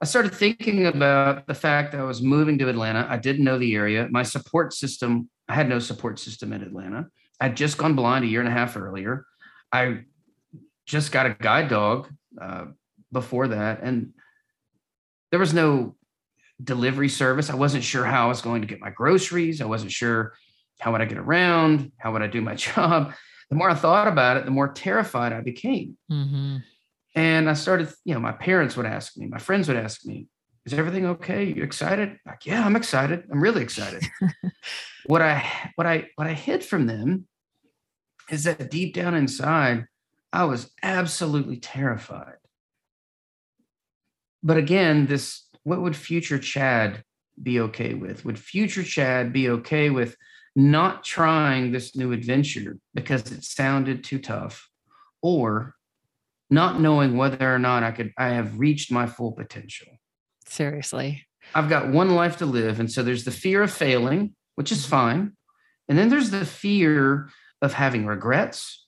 I started thinking about the fact that I was moving to Atlanta. I didn't know the area. My support system, I had no support system in Atlanta. I'd just gone blind a year and a half earlier. I just got a guide dog uh, before that. And there was no delivery service. I wasn't sure how I was going to get my groceries. I wasn't sure how would I get around? How would I do my job? The more I thought about it, the more terrified I became. Mm-hmm. And I started, you know, my parents would ask me, my friends would ask me, is everything okay? You excited? Like, yeah, I'm excited. I'm really excited. what I what I what I hid from them is that deep down inside, I was absolutely terrified. But again, this what would future Chad be okay with? Would future Chad be okay with not trying this new adventure because it sounded too tough? Or not knowing whether or not I could I have reached my full potential. Seriously. I've got one life to live. And so there's the fear of failing, which is mm-hmm. fine. And then there's the fear of having regrets.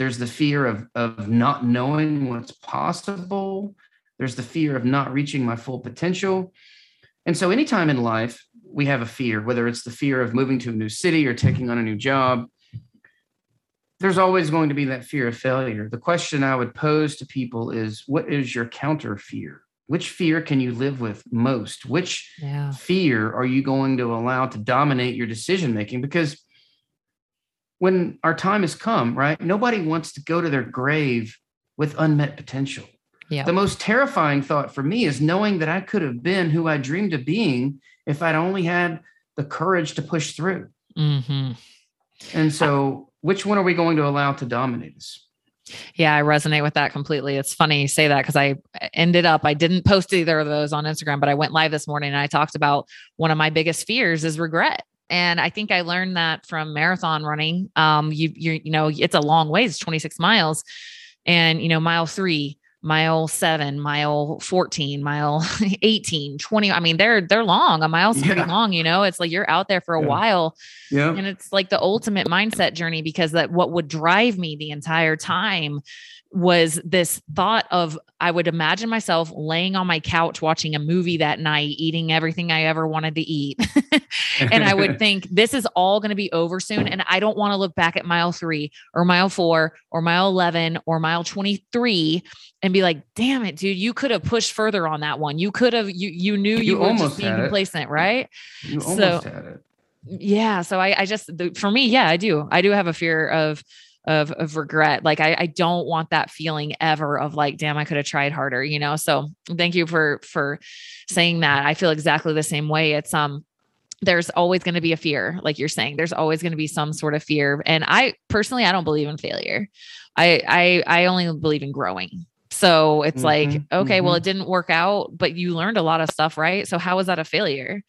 There's the fear of, of not knowing what's possible. There's the fear of not reaching my full potential. And so anytime in life we have a fear, whether it's the fear of moving to a new city or taking on a new job, there's always going to be that fear of failure. The question I would pose to people is what is your counter fear? Which fear can you live with most? Which yeah. fear are you going to allow to dominate your decision making? Because when our time has come, right? Nobody wants to go to their grave with unmet potential. Yeah. The most terrifying thought for me is knowing that I could have been who I dreamed of being if I'd only had the courage to push through. Mm-hmm. And so which one are we going to allow to dominate us? Yeah, I resonate with that completely. It's funny you say that because I ended up, I didn't post either of those on Instagram, but I went live this morning and I talked about one of my biggest fears is regret. And I think I learned that from marathon running. Um, you, you, you know, it's a long ways, 26 miles. And, you know, mile three, mile seven, mile 14, mile 18, 20. I mean, they're they're long. A mile's pretty yeah. long, you know. It's like you're out there for a yeah. while. Yeah. And it's like the ultimate mindset journey because that what would drive me the entire time was this thought of I would imagine myself laying on my couch watching a movie that night, eating everything I ever wanted to eat. and I would think, this is all going to be over soon. And I don't want to look back at mile three or mile four or mile 11 or mile 23 and be like, damn it, dude, you could have pushed further on that one. You could have, you, you knew you, you were just being complacent, right? You almost so, had it. yeah. So I, I just, the, for me, yeah, I do. I do have a fear of, of, of regret. Like I, I don't want that feeling ever of like, damn, I could have tried harder, you know? So thank you for, for saying that. I feel exactly the same way. It's, um, there's always going to be a fear like you're saying there's always going to be some sort of fear and i personally i don't believe in failure i i i only believe in growing so it's mm-hmm, like okay mm-hmm. well it didn't work out but you learned a lot of stuff right so how is that a failure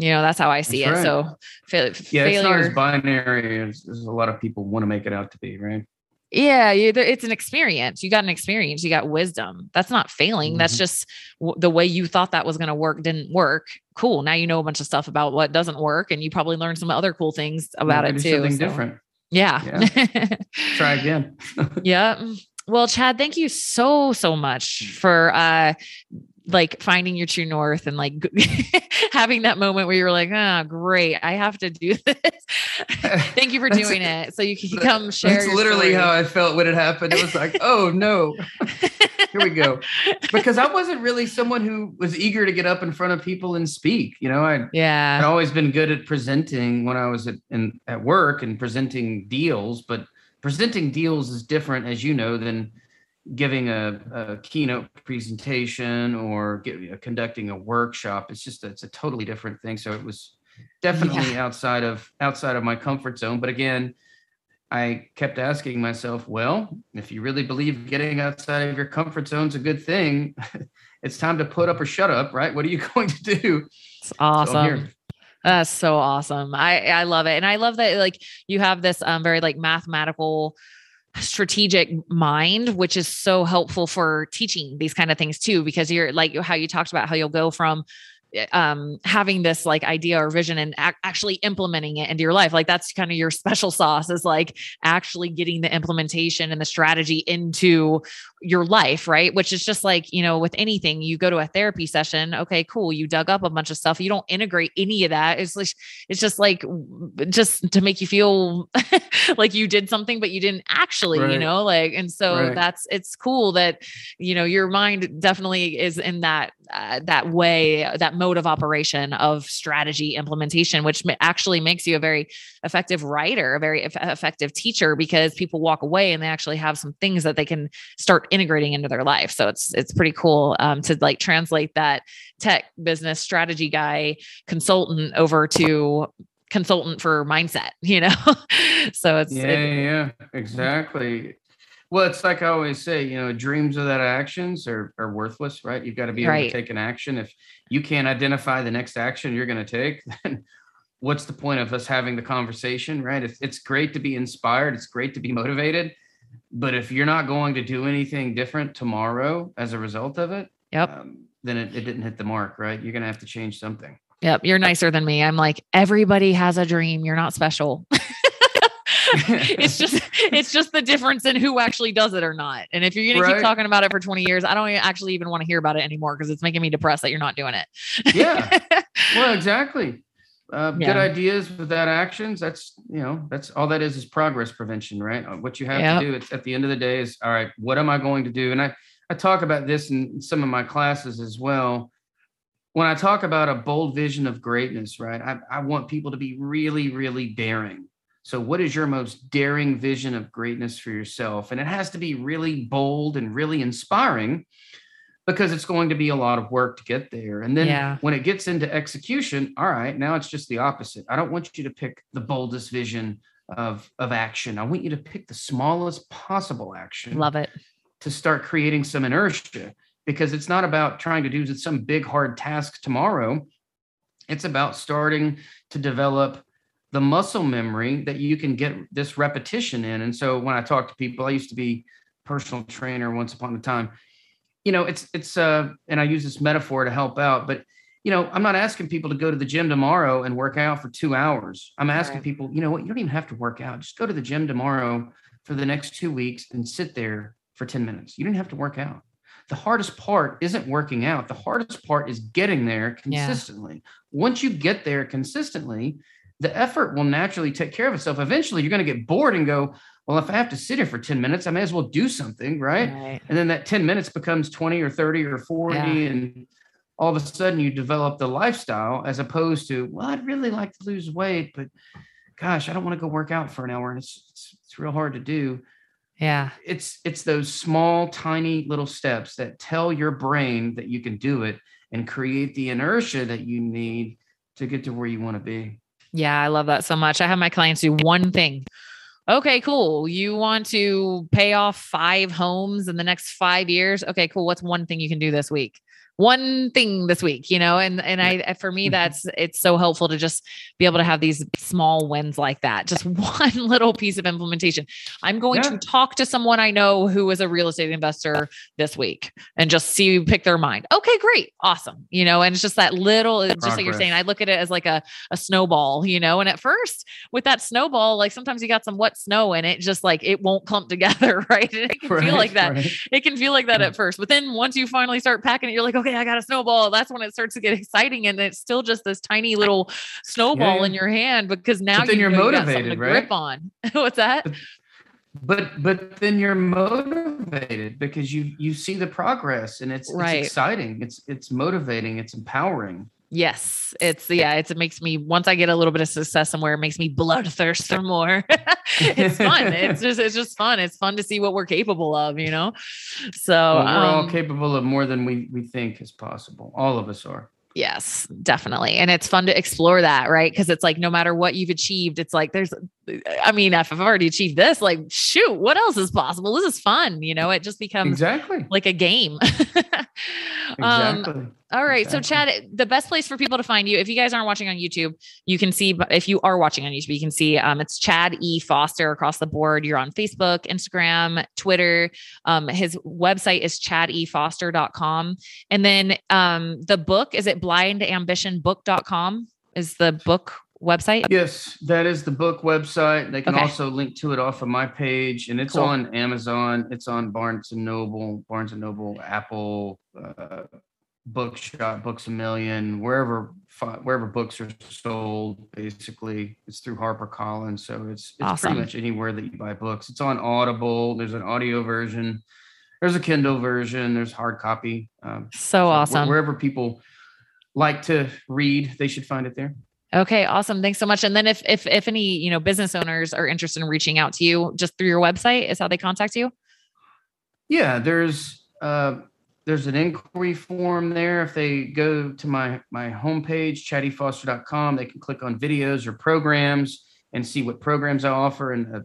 you know that's how i see that's it right. so fa- yeah failure, it's not as binary as, as a lot of people want to make it out to be right yeah, you, it's an experience. You got an experience. You got wisdom. That's not failing. Mm-hmm. That's just w- the way you thought that was going to work didn't work. Cool. Now you know a bunch of stuff about what doesn't work, and you probably learned some other cool things about Maybe it too. Something so. different. Yeah. yeah. Try again. yeah. Well, Chad, thank you so so much for uh like finding your true north and like having that moment where you're like, oh, great, I have to do this. Thank you for doing it. So you can come share. That's literally story. how I felt when it happened. It was like, oh no, here we go. Because I wasn't really someone who was eager to get up in front of people and speak. You know, I yeah, I'd always been good at presenting when I was at in, at work and presenting deals, but presenting deals is different, as you know, than giving a, a keynote presentation or get, uh, conducting a workshop it's just it's a totally different thing. So it was definitely yeah. outside of outside of my comfort zone. But again i kept asking myself well if you really believe getting outside of your comfort zone is a good thing it's time to put up or shut up right? What are you going to do? It's awesome. So that's so awesome. I i love it. And i love that like you have this um very like mathematical strategic mind which is so helpful for teaching these kind of things too because you're like how you talked about how you'll go from um, having this like idea or vision and ac- actually implementing it into your life. Like that's kind of your special sauce is like actually getting the implementation and the strategy into your life, right? Which is just like, you know, with anything, you go to a therapy session. Okay, cool. You dug up a bunch of stuff. You don't integrate any of that. It's like, it's just like, just to make you feel like you did something, but you didn't actually, right. you know, like, and so right. that's, it's cool that, you know, your mind definitely is in that, uh, that way, that mode of operation of strategy implementation, which actually makes you a very effective writer, a very effective teacher, because people walk away and they actually have some things that they can start integrating into their life. So it's it's pretty cool um, to like translate that tech business strategy guy consultant over to consultant for mindset you know? So it's yeah it, yeah. Exactly well, it's like I always say, you know, dreams without actions are, are worthless, right? You've got to be able right. to take an action. If you can't identify the next action you're going to take, then what's the point of us having the conversation, right? It's, it's great to be inspired. It's great to be motivated. But if you're not going to do anything different tomorrow as a result of it, yep. Um, then it, it didn't hit the mark, right? You're going to have to change something. Yep. You're nicer than me. I'm like, everybody has a dream. You're not special. it's just it's just the difference in who actually does it or not. And if you're right. to keep talking about it for 20 years, I don't actually even want to hear about it anymore because it's making me depressed that you're not doing it. yeah. Well, exactly. Uh, yeah. Good ideas without actions. That's you know that's all that is is progress prevention, right? Uh, what you have yep. to do at the end of the day is all right. What am I going to do? And I I talk about this in some of my classes as well when I talk about a bold vision of greatness, right? I, I want people to be really, really daring. So, what is your most daring vision of greatness for yourself? And it has to be really bold and really inspiring because it's going to be a lot of work to get there. And then yeah. when it gets into execution, all right, now it's just the opposite. I don't want you to pick the boldest vision of, of action. I want you to pick the smallest possible action. Love it. To start creating some inertia because it's not about trying to do some big hard task tomorrow. It's about starting to develop the muscle memory that you can get this repetition in. And so when I talk to people, I used to be personal trainer once upon a time. You know, it's it's uh and I use this metaphor to help out, but you know, I'm not asking people to go to the gym tomorrow and work out for 2 hours. I'm asking right. people, you know what, you don't even have to work out. Just go to the gym tomorrow for the next 2 weeks and sit there for 10 minutes. You didn't have to work out. The hardest part isn't working out. The hardest part is getting there consistently. Yeah. Once you get there consistently, the effort will naturally take care of itself. Eventually, you're going to get bored and go, well, if I have to sit here for 10 minutes, I may as well do something, right? right. And then that 10 minutes becomes 20 or 30 or 40. Yeah. And all of a sudden you develop the lifestyle as opposed to, well, I'd really like to lose weight, but gosh, I don't want to go work out for an hour and it's, it's, it's real hard to do. Yeah. It's it's those small, tiny little steps that tell your brain that you can do it and create the inertia that you need to get to where you want to be. Yeah, I love that so much. I have my clients do one thing. Okay, cool. You want to pay off five homes in the next five years? Okay, cool. What's one thing you can do this week? One thing this week, you know, and and I for me mm-hmm. that's it's so helpful to just be able to have these small wins like that. Just one little piece of implementation. I'm going yeah. to talk to someone I know who is a real estate investor this week and just see pick their mind. Okay, great. Awesome. You know, and it's just that little Progress. just like you're saying, I look at it as like a a snowball, you know, and at first with that snowball, like sometimes you got some wet snow in it just like it won't clump together, right? And it can right, feel like that. Right. It can feel like that at first. But then once you finally start packing it, you're like, okay, okay, I got a snowball. That's when it starts to get exciting. And it's still just this tiny little snowball yeah, in your hand because now you are motivated, right? grip on. What's that? But, but but then you're motivated because you you see the progress and it's, right. it's exciting. It's it's motivating, it's empowering. Yes, it's yeah, it's it makes me once I get a little bit of success somewhere, it makes me bloodthirst for more. it's fun. it's just it's just fun. It's fun to see what we're capable of, you know. So well, we're um, all capable of more than we we think is possible. All of us are. Yes, definitely. And it's fun to explore that, right? Because it's like no matter what you've achieved, it's like there's, I mean, if I've already achieved this, like, shoot, what else is possible? This is fun. You know, it just becomes exactly like a game. Um, exactly. Um, all right. Exactly. So, Chad, the best place for people to find you, if you guys aren't watching on YouTube, you can see, if you are watching on YouTube, you can see um, it's Chad E. Foster across the board. You're on Facebook, Instagram, Twitter. Um, his website is chadefoster.com. And then um, the book, is it blindambitionbook.com? Is the book website? Yes, that is the book website. They can okay. also link to it off of my page, and it's cool. on Amazon. It's on Barnes and Noble, Barnes and Noble, Apple, uh, bookshop books a million wherever wherever books are sold basically it's through HarperCollins, so it's it's awesome. pretty much anywhere that you buy books it's on audible there's an audio version there's a kindle version there's hard copy um, so, so awesome wherever people like to read they should find it there okay awesome thanks so much and then if if if any you know business owners are interested in reaching out to you just through your website is how they contact you yeah there's uh there's an inquiry form there. If they go to my my homepage, chadefoster.com, they can click on videos or programs and see what programs I offer and a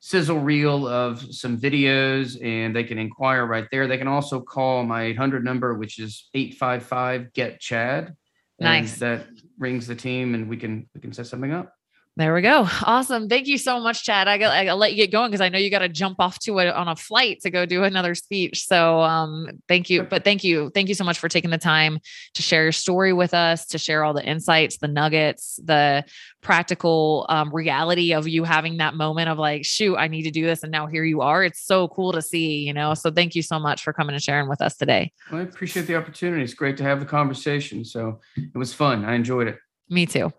sizzle reel of some videos and they can inquire right there. They can also call my 800 number, which is 855 get Chad. Nice. that rings the team and we can we can set something up. There we go. Awesome. Thank you so much, Chad. I will let you get going because I know you got to jump off to it on a flight to go do another speech. So um, thank you. But thank you. Thank you so much for taking the time to share your story with us, to share all the insights, the nuggets, the practical um, reality of you having that moment of like, shoot, I need to do this. And now here you are. It's so cool to see, you know? So thank you so much for coming and sharing with us today. Well, I appreciate the opportunity. It's great to have the conversation. So it was fun. I enjoyed it. Me too.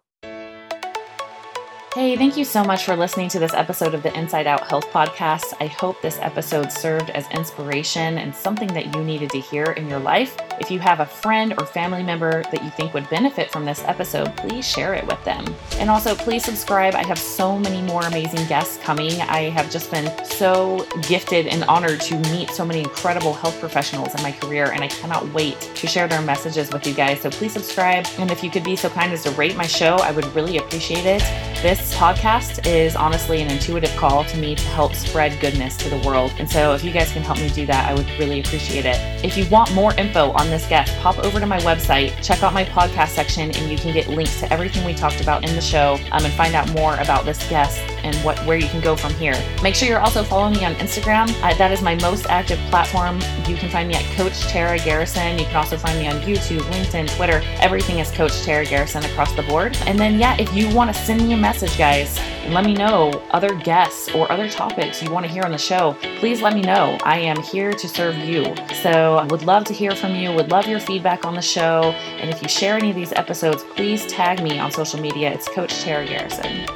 Hey, thank you so much for listening to this episode of the Inside Out Health Podcast. I hope this episode served as inspiration and something that you needed to hear in your life. If you have a friend or family member that you think would benefit from this episode, please share it with them. And also, please subscribe. I have so many more amazing guests coming. I have just been so gifted and honored to meet so many incredible health professionals in my career, and I cannot wait to share their messages with you guys. So please subscribe. And if you could be so kind as to rate my show, I would really appreciate it. This podcast is honestly an intuitive call to me to help spread goodness to the world. And so if you guys can help me do that, I would really appreciate it. If you want more info on this guest, pop over to my website, check out my podcast section, and you can get links to everything we talked about in the show um, and find out more about this guest and what where you can go from here. Make sure you're also following me on Instagram. Uh, that is my most active platform. You can find me at Coach Tara Garrison. You can also find me on YouTube, LinkedIn, Twitter. Everything is Coach Tara Garrison across the board. And then, yeah, if you want to send me a message, guys, let me know other guests or other topics you want to hear on the show, please let me know. I am here to serve you. So, I would love to hear from you. Would love your feedback on the show. And if you share any of these episodes, please tag me on social media. It's Coach Tara Garrison.